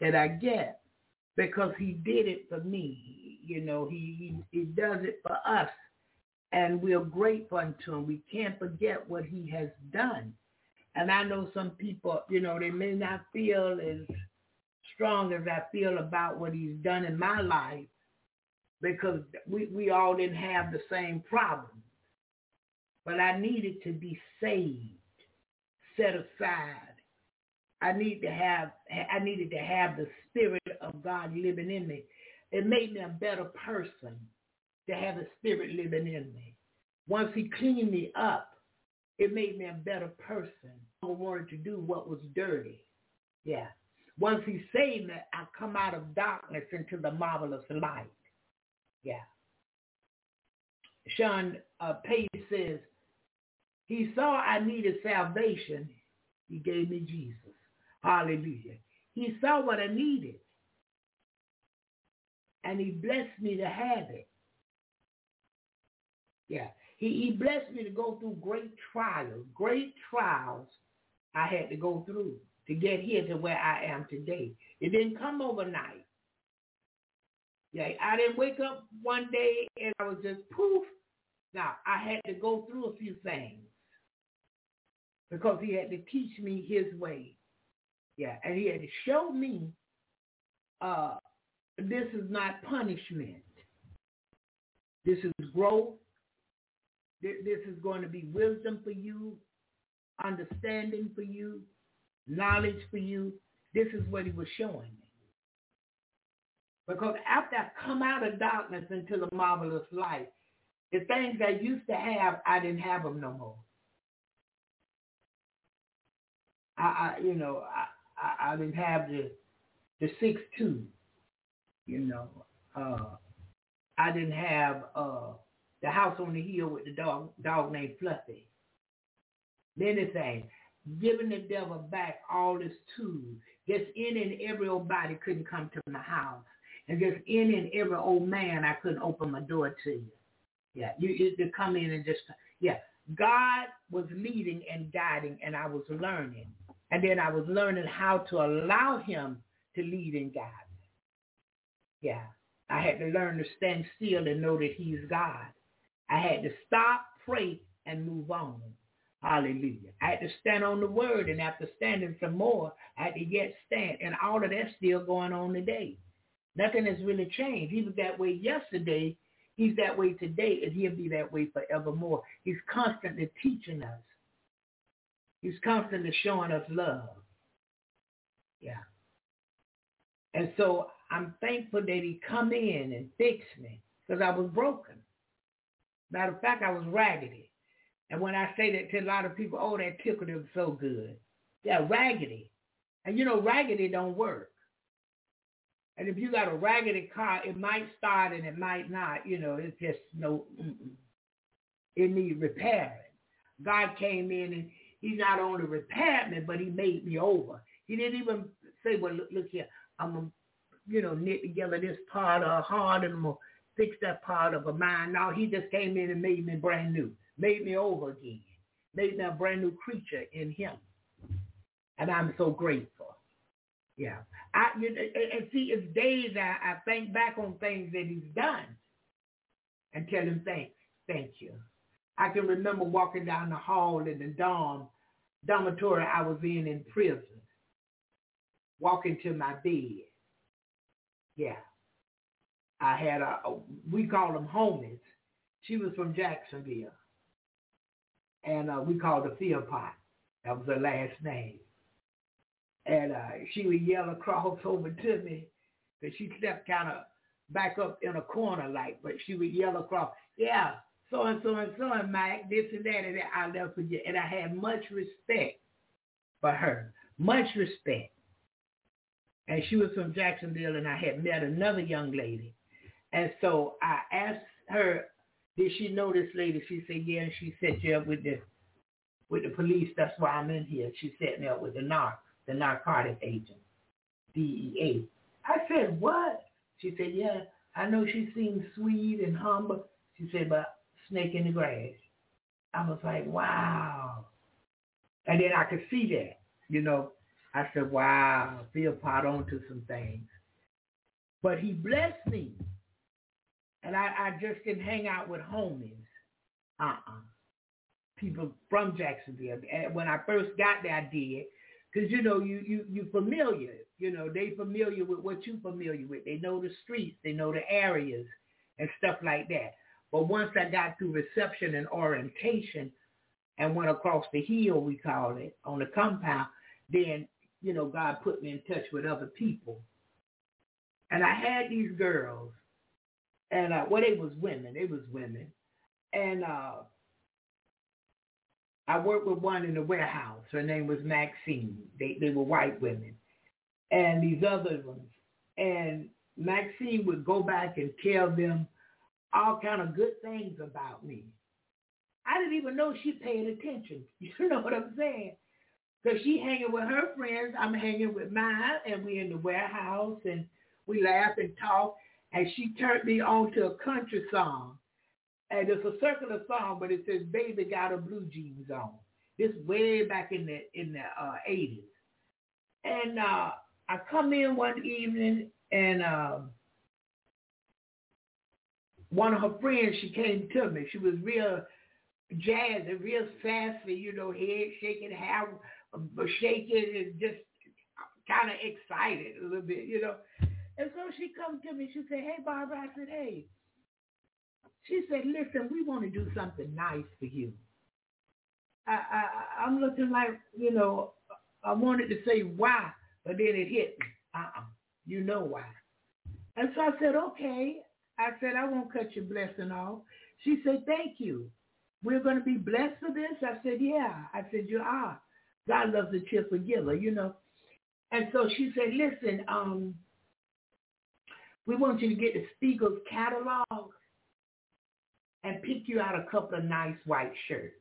that I get because he did it for me. You know, he, he, he does it for us. And we're grateful unto him. We can't forget what he has done. And I know some people, you know, they may not feel as strong as I feel about what he's done in my life because we, we all didn't have the same problem. But I needed to be saved, set aside. I need to have I needed to have the spirit of God living in me. It made me a better person to have the spirit living in me. Once he cleaned me up, it made me a better person. I wanted to do what was dirty. Yeah. Once he saved me, I come out of darkness into the marvelous light. Yeah. Sean uh, Page says, he saw I needed salvation. He gave me Jesus. Hallelujah. He saw what I needed. And he blessed me to have it. Yeah. He, he blessed me to go through great trials, great trials I had to go through to get here to where I am today. It didn't come overnight. Yeah, I didn't wake up one day and I was just poof. Now, I had to go through a few things because he had to teach me his way. Yeah, and he had to show me uh, this is not punishment. This is growth. This is going to be wisdom for you, understanding for you, knowledge for you. This is what he was showing me. Because after I come out of darkness into the marvelous light, the things I used to have, I didn't have them no more. I, I you know, I, I, I didn't have the the six two, you know. Uh, I didn't have uh, the house on the hill with the dog dog named Fluffy. Many things. Giving the devil back all his tools. Just any and every old body couldn't come to my house. And just any and every old man I couldn't open my door to you. Yeah, you, you to come in and just yeah. God was leading and guiding, and I was learning, and then I was learning how to allow Him to lead guide me. Yeah, I had to learn to stand still and know that He's God. I had to stop, pray, and move on. Hallelujah. I had to stand on the word, and after standing some more, I had to yet stand, and all of that's still going on today. Nothing has really changed. He was that way yesterday. He's that way today, and he'll be that way forevermore. He's constantly teaching us. He's constantly showing us love. Yeah. And so I'm thankful that he come in and fixed me because I was broken. Matter of fact, I was raggedy. And when I say that to a lot of people, oh, that tickled them so good. Yeah, raggedy. And you know, raggedy don't work. And if you got a raggedy car, it might start and it might not. You know, it's just no, mm-mm. it need repairing. God came in and he not only repaired me, but he made me over. He didn't even say, well, look, look here, I'm going to, you know, knit together this part of a heart and I'm going to fix that part of a mind. No, he just came in and made me brand new, made me over again, made me a brand new creature in him. And I'm so grateful. Yeah. I, you, and see, it's days I, I think back on things that he's done and tell him thanks. Thank you. I can remember walking down the hall in the dorm, dormitory I was in in prison, walking to my bed. Yeah. I had a, we call them homies. She was from Jacksonville. And uh, we called her Philpott. That was her last name. And uh, she would yell across *laughs* over to me because she stepped kind of back up in a corner like, but she would yell across, yeah, so and so and so and Mike, this and that and that. I'll never forget. And I had much respect for her, much respect. And she was from Jacksonville, and I had met another young lady. And so I asked her, did she know this lady? She said, yeah. And she set you up with the with the police. That's why I'm in here. She set me up with the narc, the narcotic agent, DEA. I said, what? She said, yeah. I know she seems sweet and humble. She said, but snake in the grass. I was like, wow. And then I could see that, you know. I said, wow, Philpott onto some things. But he blessed me. And I, I just didn't hang out with homies. Uh-uh. People from Jacksonville. And when I first got there, I did. Because, you know, you, you, you familiar. You know, they familiar with what you familiar with. They know the streets. They know the areas and stuff like that. But once I got through reception and orientation, and went across the hill, we call it, on the compound, then, you know, God put me in touch with other people. And I had these girls, and, uh, well, they was women. They was women. And uh, I worked with one in the warehouse. Her name was Maxine. They, they were white women. And these other ones. And Maxine would go back and tell them all kind of good things about me. I didn't even know she paid attention. *laughs* You know what I'm saying? Because she hanging with her friends, I'm hanging with mine, and we in the warehouse, and we laugh and talk. And she turned me on to a country song. And it's a circular song, but it says, baby got her blue jeans on. This way back in the in the uh, 80s. And uh, I come in one evening, and um, one of her friends, she came to me. She was real jazzy, real sassy, you know, head shaking, hair uh, shaking, and just kind of excited a little bit, you know. And so she come to me. She said, "Hey, Barbara." I said, "Hey." She said, "Listen, we want to do something nice for you." I, I I'm looking like, you know, I wanted to say why, but then it hit me. Uh-uh. You know why. And so I said, okay. I said, I won't cut your blessing off. She said, thank you. We're going to be blessed for this? I said, yeah. I said, you are. God loves a cheerful giver, you know. And so she said, listen, um, we want you to get the Spiegel's catalog and pick you out a couple of nice white shirts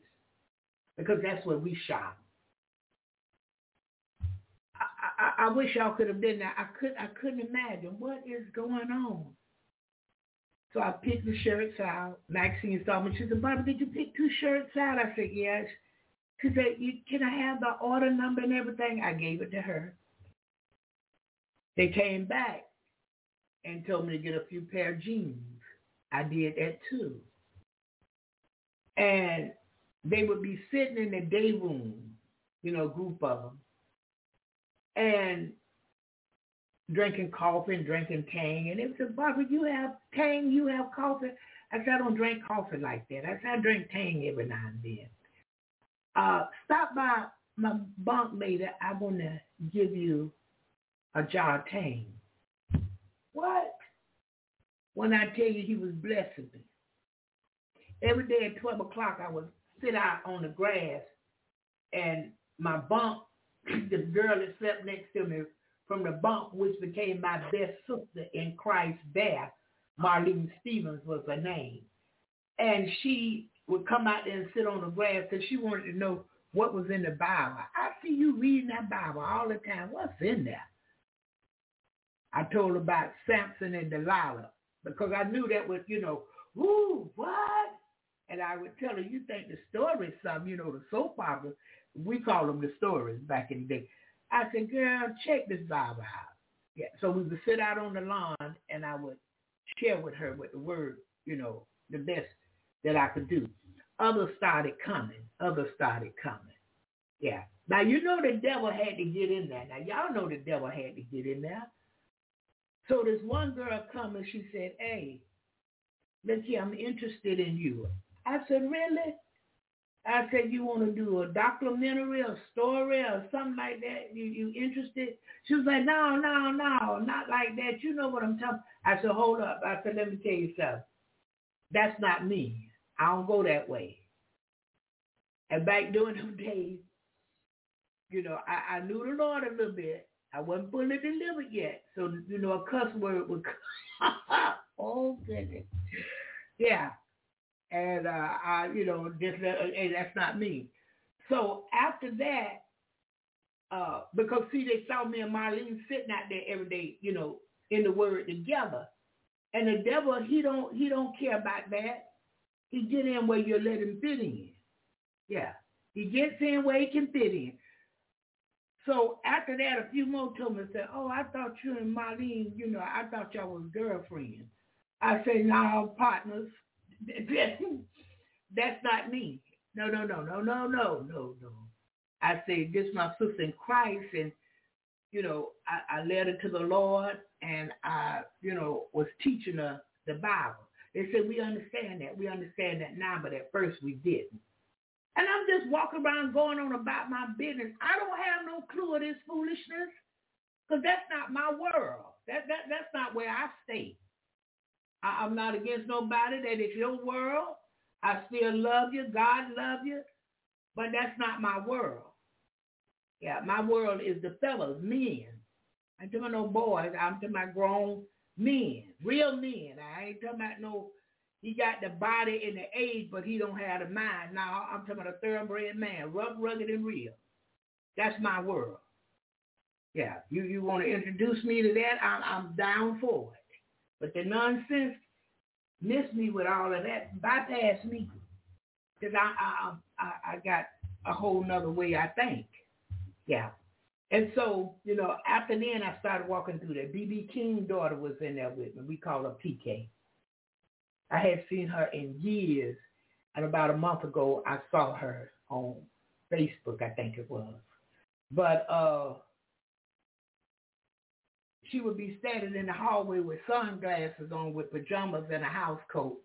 because that's where we shop. I, I, I wish y'all could have been there. I could I couldn't imagine what is going on. So I picked the shirts out. Maxine saw me. She said, Barbara, did you pick two shirts out? I said, yes. She said, can I have the order number and everything? I gave it to her. They came back and told me to get a few pair of jeans. I did that too. And they would be sitting in the day room, you know, group of them, and drinking coffee and drinking Tang. And it said, Barbara, you have Tang, you have coffee. I said, I don't drink coffee like that. I said, I drink Tang every now and then. Uh, stop by my bunk mate. I want to give you a jar of Tang. What? When I tell you he was blessing me. Every day at 12 o'clock, I would sit out on the grass and my bunk, *clears throat* the girl that slept next to me from the bunk, which became my best sister in Christ there, Marlene Stevens was her name. And she would come out there and sit on the grass because she wanted to know what was in the Bible. I see you reading that Bible all the time. What's in there? I told her about Samson and Delilah because I knew that was, you know, ooh, what? And I would tell her, you think the story's something, you know, the soap opera, we call them the stories back in the day. I said, girl, check this Bible out. Yeah. So we would sit out on the lawn and I would share with her with the word, you know, the best that I could do. Others started coming. Others started coming. Yeah. Now you know the devil had to get in there. Now y'all know the devil had to get in there. So this one girl come and she said, hey, here, I'm interested in you. I said, really? I said, you want to do a documentary, a story, or something like that? You you interested? She was like, no, no, no, not like that. You know what I'm talking. I said, hold up. I said, let me tell you something. That's not me. I don't go that way. And back during those *laughs* days, you know, I, I knew the Lord a little bit. I wasn't fully delivered yet. So, you know, a cuss word would *laughs* oh goodness. Yeah. And uh I, you know, just uh, hey, that's not me. So after that, uh, because see they saw me and Marlene sitting out there every day, you know, in the word together. And the devil, he don't he don't care about that. He get in where you let him fit in. Yeah. He gets in where he can fit in. So after that, a few more told me, said, oh, I thought you and Marlene, you know, I thought y'all was girlfriends. I said, no, partners. *laughs* That's not me. No, no, no, no, no, no, no, no. I say, this is my sister in Christ, and, you know, I, I led her to the Lord, and I, you know, was teaching her the Bible. They said, we understand that. We understand that now, but at first we didn't. And I'm just walking around going on about my business. I don't have no clue of this foolishness because that's not my world. That, that, that's not where I stay. I, I'm not against nobody. That is your world. I still love you. God love you. But that's not my world. Yeah, my world is the fellows, men. I ain't talking no boys. I'm talking about grown men, real men. I ain't talking about no, he got the body and the age, but he don't have the mind. Now, I'm talking about a thoroughbred man, rough, rugged, and real. That's my world. Yeah, you, you want to introduce me to that? I'm, I'm down for it. But the nonsense, missed me with all of that, bypassed me. Because I, I, I, I got a whole nother way I think. Yeah. And so, you know, after then I started walking through there. B.B. King's daughter was in there with me. We call her PK. I had seen her in years. And about a month ago, I saw her on Facebook, I think it was. But uh, she would be standing in the hallway with sunglasses on with pajamas and a house coat.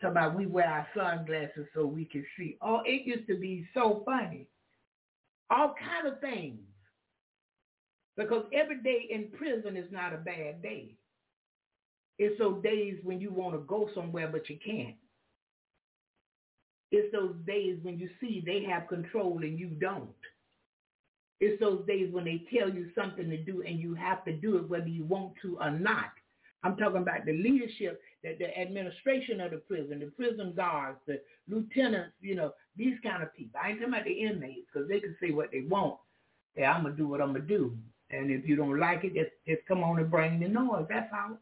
Talking about we wear our sunglasses so we can see. Oh, it used to be so funny. All kind of things. Because every day in prison is not a bad day. It's those days when you want to go somewhere but you can't. It's those days when you see they have control and you don't. It's those days when they tell you something to do and you have to do it whether you want to or not. I'm talking about the leadership, the, the administration of the prison, the prison guards, the lieutenants, you know, these kind of people. I ain't talking about the inmates because they can say what they want. Yeah, I'm going to do what I'm going to do. And if you don't like it, just, just come on and bring the noise. That's all.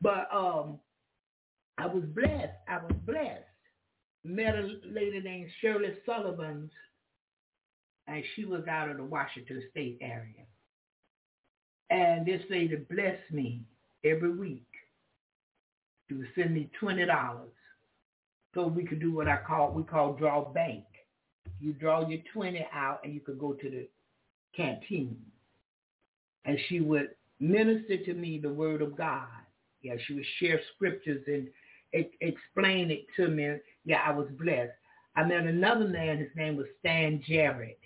But um, I was blessed. I was blessed. Met a lady named Shirley Sullivan, and she was out of the Washington State area. And this lady blessed me every week. She would send me twenty dollars so we could do what I call we call draw bank. You draw your twenty out and you could go to the canteen. And she would minister to me the word of God. Yeah, she would share scriptures and explain it to me. Yeah, I was blessed. I met another man, his name was Stan Jarrett.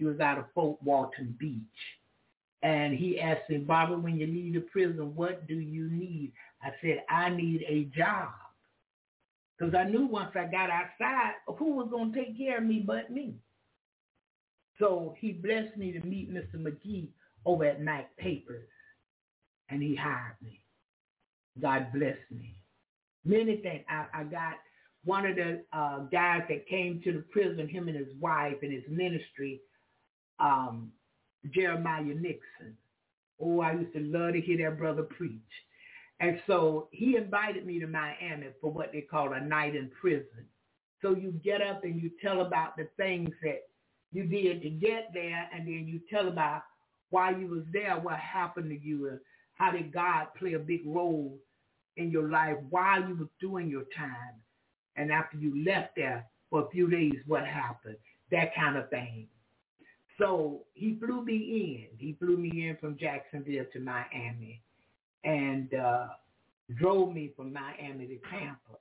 He was out of Fort Walton Beach. And he asked me, Barbara, when you leave the prison, what do you need? I said, I need a job. Because I knew once I got outside, who was going to take care of me but me? So he blessed me to meet Mr. McGee over at Night Papers. And he hired me. God bless me. Many things. I, I got one of the uh, guys that came to the prison, him and his wife and his ministry, um, Jeremiah Nixon. Oh, I used to love to hear that brother preach. And so he invited me to Miami for what they call a night in prison. So you get up and you tell about the things that you did to get there, and then you tell about why you was there, what happened to you, and how did God play a big role in your life while you were doing your time, and after you left there for a few days, what happened, that kind of thing. So he flew me in. He flew me in from Jacksonville to Miami and uh, drove me from Miami to Tampa.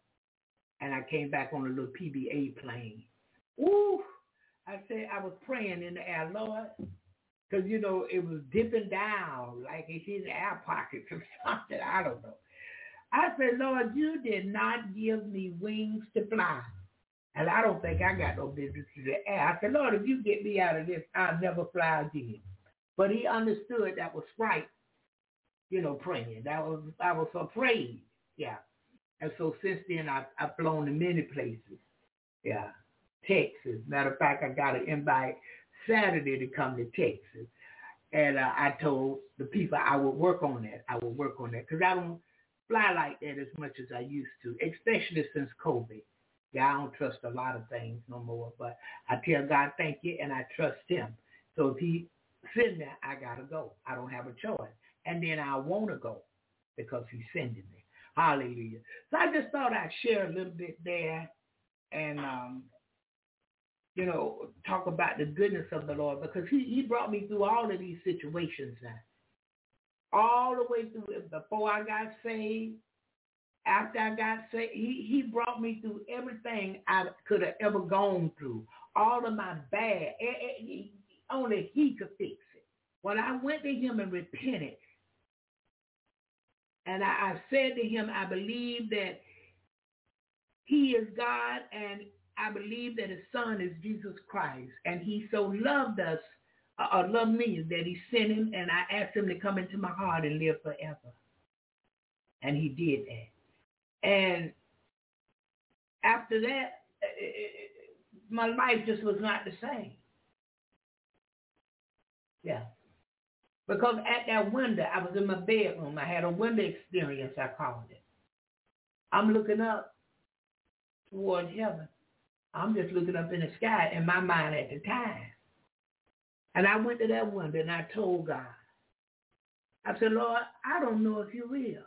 And I came back on a little PBA plane. Ooh, I said I was praying in the air, Lord, because, you know, it was dipping down like it's in air pockets or *laughs* something. I don't know. I said, Lord, you did not give me wings to fly. And I don't think I got no business to the. I said, Lord, if you get me out of this, I'll never fly again. But he understood that was right, you know, praying. That was I was afraid. Yeah. And so since then I I've flown to many places. Yeah. Texas. Matter of fact, I got an invite Saturday to come to Texas. And uh, I told the people I would work on that. I would work on that because I don't fly like that as much as I used to, especially since COVID. Yeah, I don't trust a lot of things no more, but I tell God thank you and I trust him. So if he send me, I gotta go. I don't have a choice. And then I wanna go because he's sending me. Hallelujah. So I just thought I'd share a little bit there and um, you know, talk about the goodness of the Lord because he, he brought me through all of these situations now. All the way through before I got saved, after I got saved, he, he brought me through everything I could have ever gone through. All of my bad. Eh, eh, Only he could fix it. When I went to him and repented, and I, I said to him, I believe that he is God and I believe that his son is Jesus Christ. And he so loved us, uh, uh, loved me, that he sent him and I asked him to come into my heart and live forever. And he did that. And after that, uh, uh, my life just was not the same. Yeah. Because at that window, I was in my bedroom. I had a window experience, I called it. I'm looking up toward heaven. I'm just looking up in the sky in my mind at the time. And I went to that window and I told God, I said, Lord, I don't know if you're real.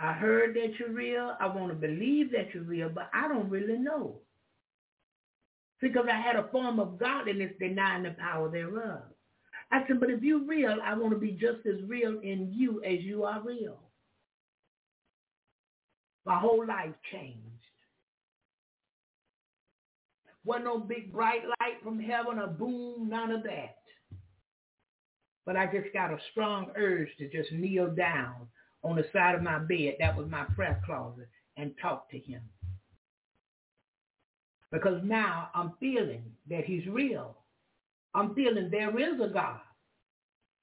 I heard that you're real. I want to believe that you're real, but I don't really know. Because I had a form of godliness denying the power thereof. I said, but if you're real, I want to be just as real in you as you are real. My whole life changed. Wasn't no big bright light from heaven or boom, none of that. But I just got a strong urge to just kneel down on the side of my bed. That was my prayer closet and talk to him. Because now I'm feeling that he's real. I'm feeling there is a God.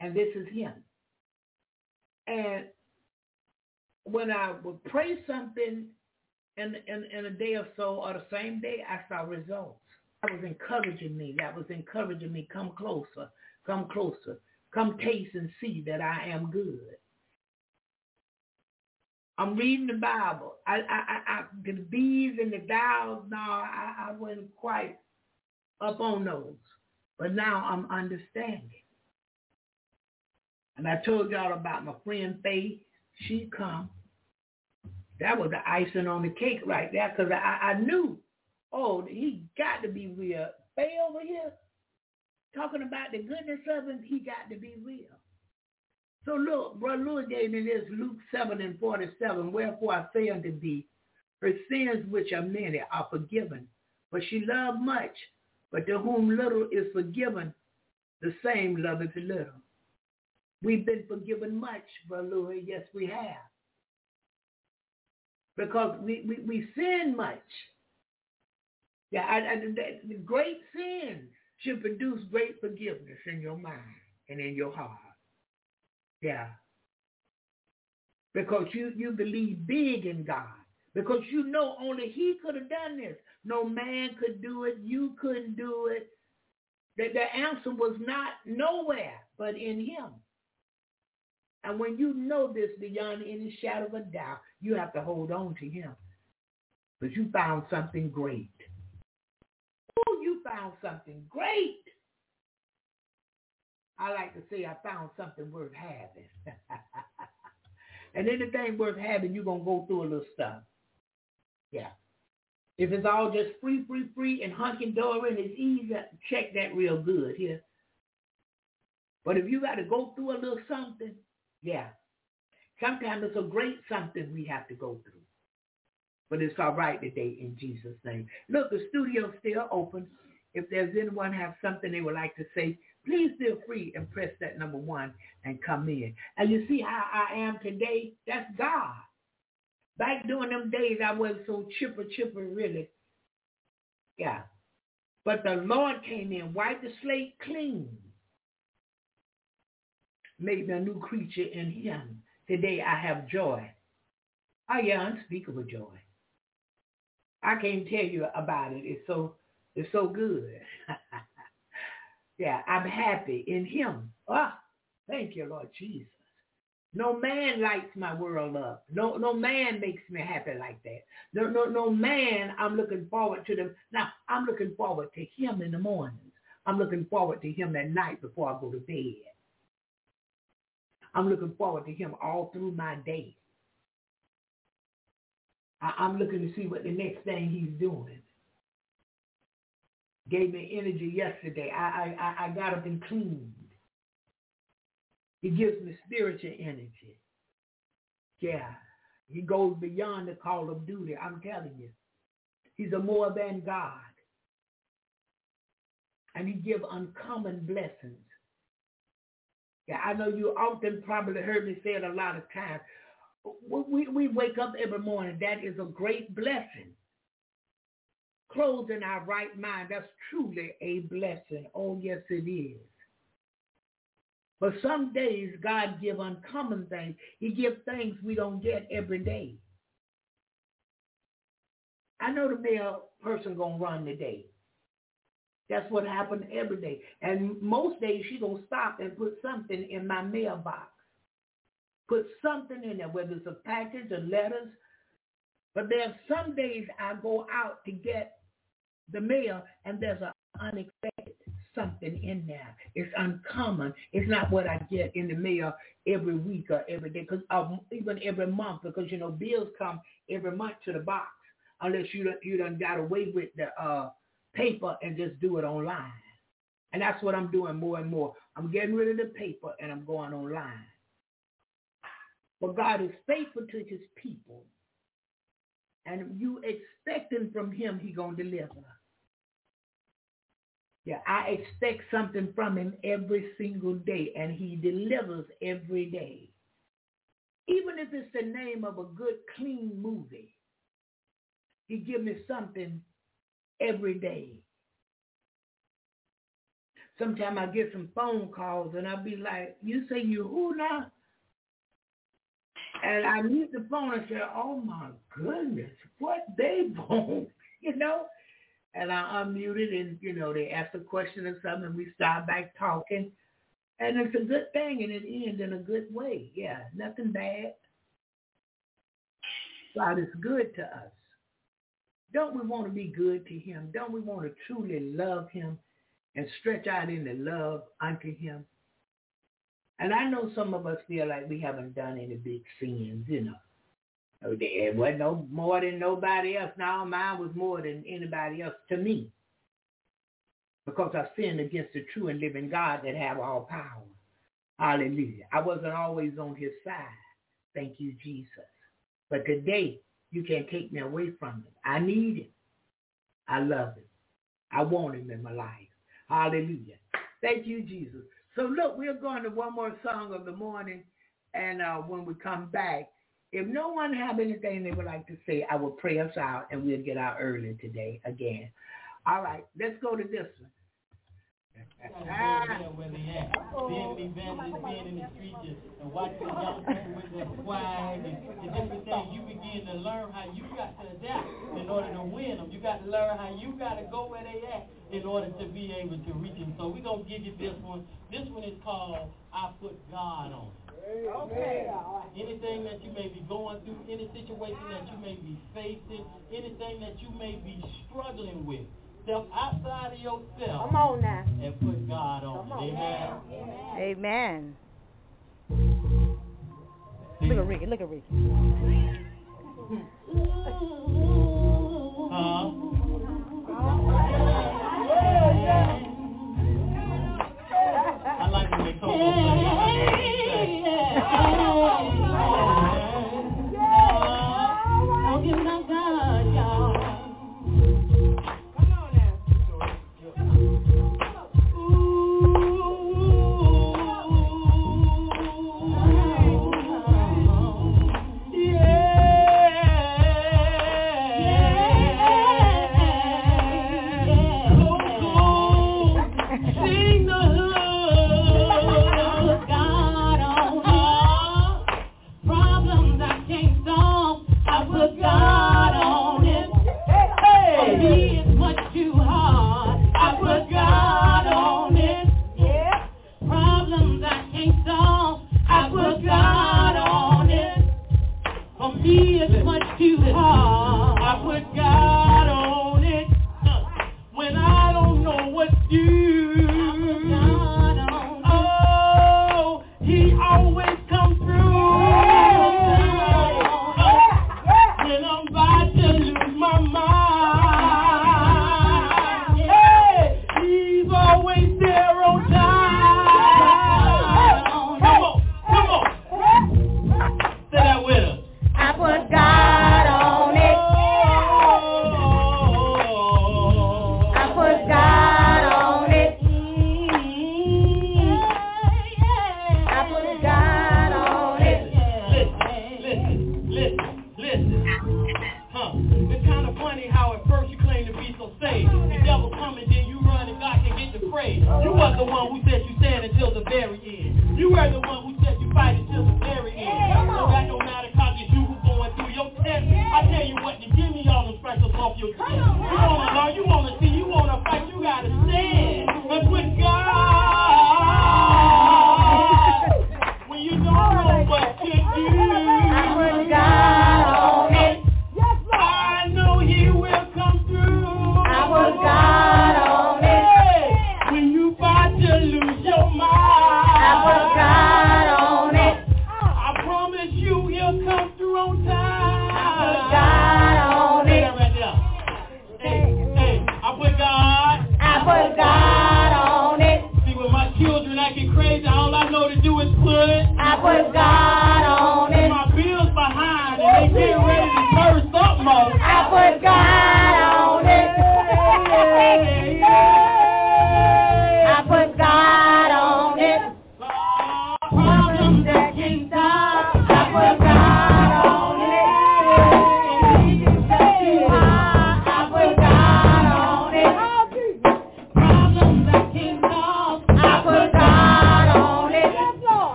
And this is him. And when I would pray something in, in, in a day or so or the same day, I saw results. That was encouraging me. That was encouraging me. Come closer. Come closer. Come taste and see that I am good. I'm reading the Bible. I, I, I, the bees and the dials, no, I, I wasn't quite up on those. But now I'm understanding. And I told y'all about my friend Faith. She come. That was the icing on the cake right there because I, I knew, oh, he got to be real. Faye over here talking about the goodness of him, he got to be real. So look, Brother Lewis gave me this Luke 7 and 47. Wherefore I say unto thee, her sins which are many are forgiven. But she loved much, but to whom little is forgiven, the same loveth little. We've been forgiven much, Brother Louis. Yes, we have. Because we, we, we sin much. Yeah, I, I, the great sin should produce great forgiveness in your mind and in your heart. Yeah. Because you, you believe big in God. Because you know only he could have done this. No man could do it. You couldn't do it. The, the answer was not nowhere but in him. And when you know this beyond any shadow of a doubt, you have to hold on to him. Because you found something great. Oh, you found something great. I like to say I found something worth having. *laughs* and anything worth having, you're going to go through a little stuff. Yeah. If it's all just free, free, free and hunky-dory and it's easy, check that real good here. But if you got to go through a little something, yeah. Sometimes it's a great something we have to go through. But it's all right today in Jesus' name. Look, the studio's still open. If there's anyone have something they would like to say, please feel free and press that number one and come in. And you see how I am today? That's God. Back during them days, I wasn't so chipper, chipper, really. Yeah. But the Lord came in, wiped the slate clean, made me a new creature in him. Today I have joy. Oh yeah, unspeakable joy. I can't tell you about it. It's so it's so good. *laughs* yeah, I'm happy in him. Ah, thank you, Lord Jesus. No man lights my world up. No, no man makes me happy like that. No, no, no man. I'm looking forward to them. Now, I'm looking forward to him in the mornings. I'm looking forward to him at night before I go to bed. I'm looking forward to him all through my day. I, I'm looking to see what the next thing he's doing. Gave me energy yesterday. I, I, I got up and cleaned. He gives me spiritual energy. Yeah. He goes beyond the call of duty. I'm telling you. He's a more than God. And he give uncommon blessings. Yeah, I know you often probably heard me say it a lot of times. We, we wake up every morning. That is a great blessing. Clothed in our right mind, that's truly a blessing. Oh, yes, it is. But some days God give uncommon things. He give things we don't get every day. I know the mail person gonna run today. That's what happened every day. And most days she gonna stop and put something in my mailbox. Put something in there, whether it's a package or letters. But there's some days I go out to get the mail and there's an unexpected something in there. It's uncommon. It's not what I get in the mail every week or every day, because um, even every month, because you know bills come every month to the box, unless you done, you done got away with the uh, paper and just do it online. And that's what I'm doing more and more. I'm getting rid of the paper and I'm going online. But God is faithful to his people. And you expecting from him he going to deliver. Yeah, I expect something from him every single day, and he delivers every day. Even if it's the name of a good, clean movie, he give me something every day. Sometimes I get some phone calls, and I'll be like, you say you who now? And I mute the phone and say, oh my goodness, what they *laughs* bone, you know? And I unmuted and, you know, they asked a question or something and we start back talking. And it's a good thing and it ends in a good way. Yeah, nothing bad. God is good to us. Don't we want to be good to him? Don't we want to truly love him and stretch out into love unto him? And I know some of us feel like we haven't done any big sins, you know. It wasn't no more than nobody else. Now mine was more than anybody else to me. Because I sinned against the true and living God that have all power. Hallelujah. I wasn't always on his side. Thank you, Jesus. But today, you can't take me away from him. I need him. I love him. I want him in my life. Hallelujah. Thank you, Jesus. So look, we're going to one more song of the morning. And uh, when we come back, if no one have anything they would like to say, I will pray us out and we'll get out early today again. All right, let's go to this one. Where they at. Being an evangelist, being in the streets, and- and watching the young people with their swag and, and different things, you begin to learn how you got to adapt in order to win them. You got to learn how you got to go where they at in order to be able to reach them. So we're going to give you this one. This one is called I Put God On Okay. Anything that you may be going through, any situation that you may be facing, anything that you may be struggling with, step outside of yourself Come on now. and put God on Come it. on. Amen. Amen. Look at Ricky. Look at Ricky. Huh?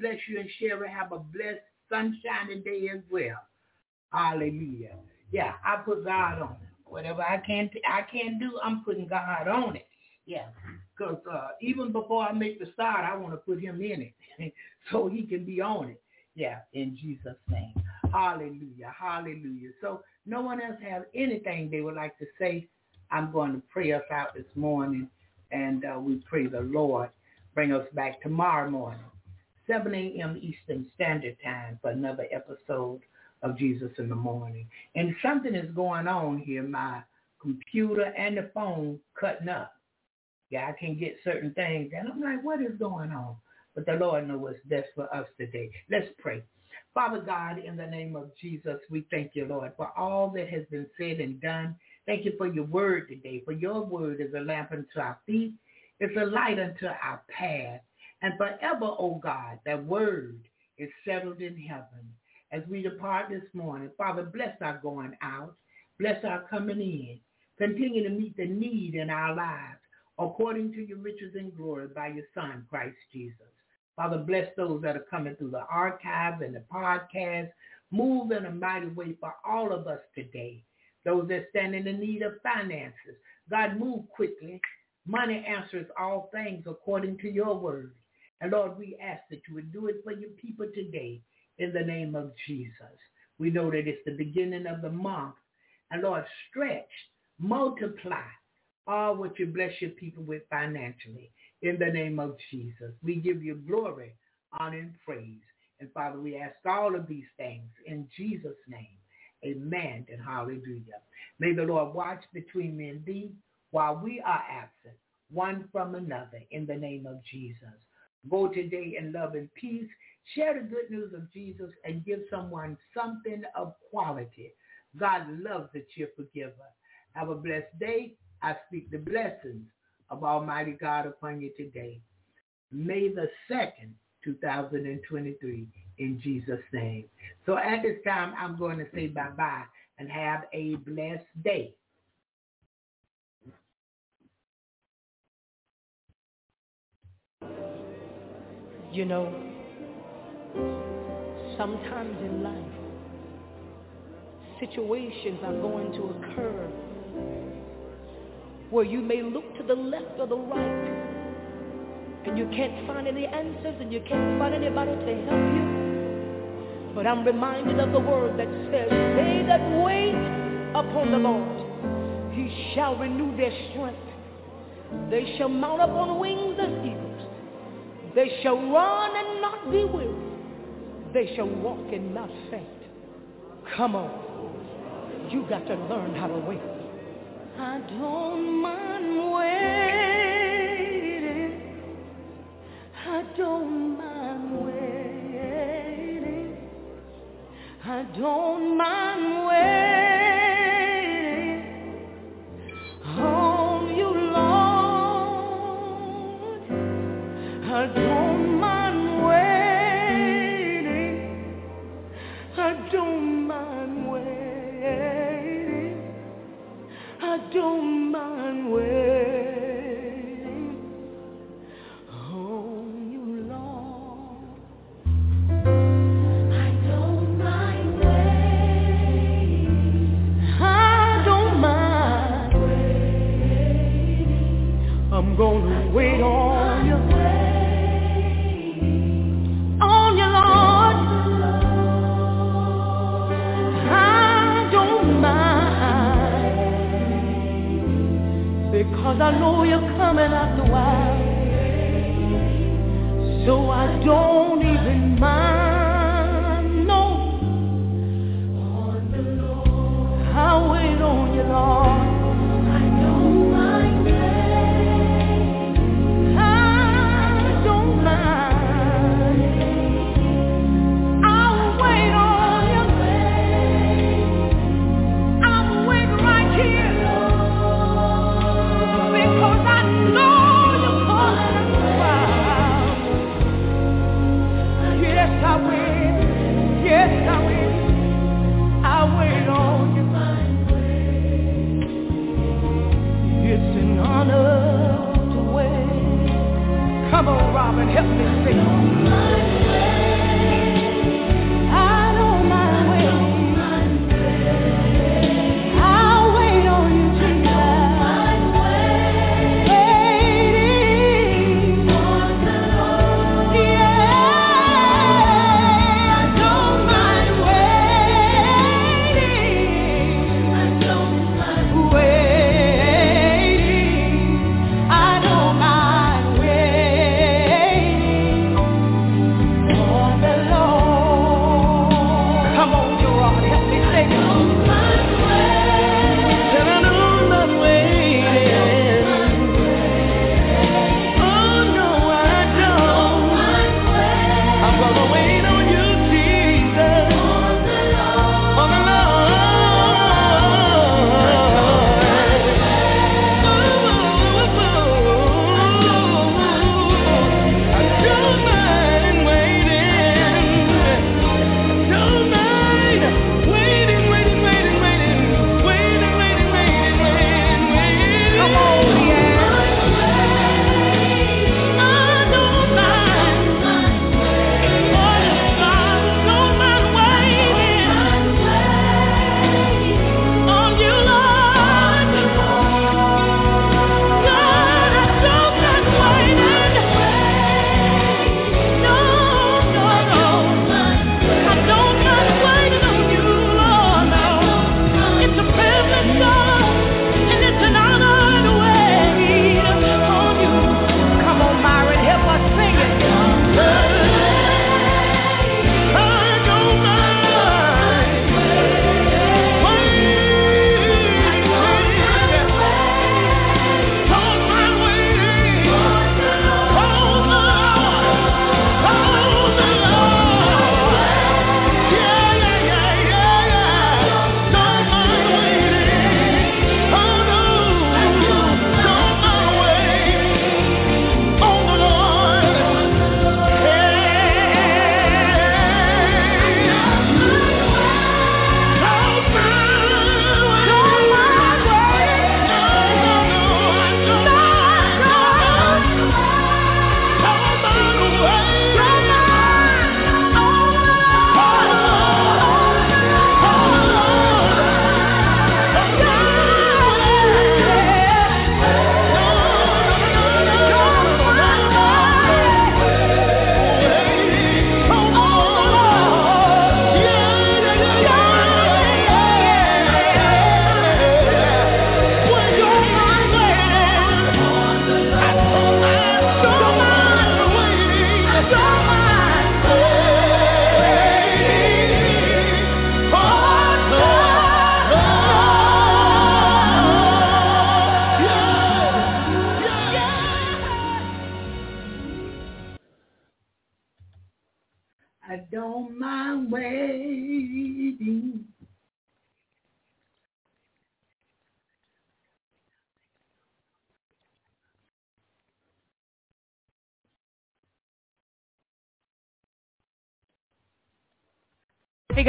Bless you and Sherry. Have a blessed, sunshiny day as well. Hallelujah. Yeah, I put God on. Whatever I can I can do, I'm putting God on it. Yeah, because uh, even before I make the start, I want to put him in it *laughs* so he can be on it. Yeah, in Jesus' name. Hallelujah, hallelujah. So no one else has anything they would like to say I'm going to pray us out this morning, and uh, we pray the Lord bring us back tomorrow morning, 7 a.m. Eastern Standard Time for another episode of Jesus in the Morning. And something is going on here. My computer and the phone cutting up. Yeah, I can get certain things, and I'm like, what is going on? But the Lord knows what's best for us today. Let's pray. Father God, in the name of Jesus, we thank you, Lord, for all that has been said and done. Thank you for your word today, for your word is a lamp unto our feet. It's a light unto our path. And forever, O God, that word is settled in heaven. As we depart this morning, Father, bless our going out. Bless our coming in. Continue to meet the need in our lives according to your riches and glory by your Son, Christ Jesus. Father, bless those that are coming through the archives and the podcast. Move in a mighty way for all of us today. Those that stand in the need of finances. God, move quickly. Money answers all things according to your word. And Lord, we ask that you would do it for your people today in the name of Jesus. We know that it's the beginning of the month. And Lord, stretch, multiply all what you bless your people with financially in the name of Jesus. We give you glory, honor, and praise. And Father, we ask all of these things in Jesus' name. Amen and hallelujah. May the Lord watch between me and thee while we are absent, one from another, in the name of Jesus. Go today in love and peace. Share the good news of Jesus and give someone something of quality. God loves a cheerful giver. Have a blessed day. I speak the blessings of Almighty God upon you today. May the 2nd, 2023, in Jesus' name. So at this time, I'm going to say bye-bye and have a blessed day. You know, sometimes in life, situations are going to occur where you may look to the left or the right and you can't find any answers and you can't find anybody to help you. But I'm reminded of the word that says, they that wait upon the Lord, he shall renew their strength. They shall mount up on wings as eagles. They shall run and not be weary. They shall walk and not faint. Come on. You got to learn how to wait. I don't mind waiting. I don't mind waiting. I don't mind waiting coming after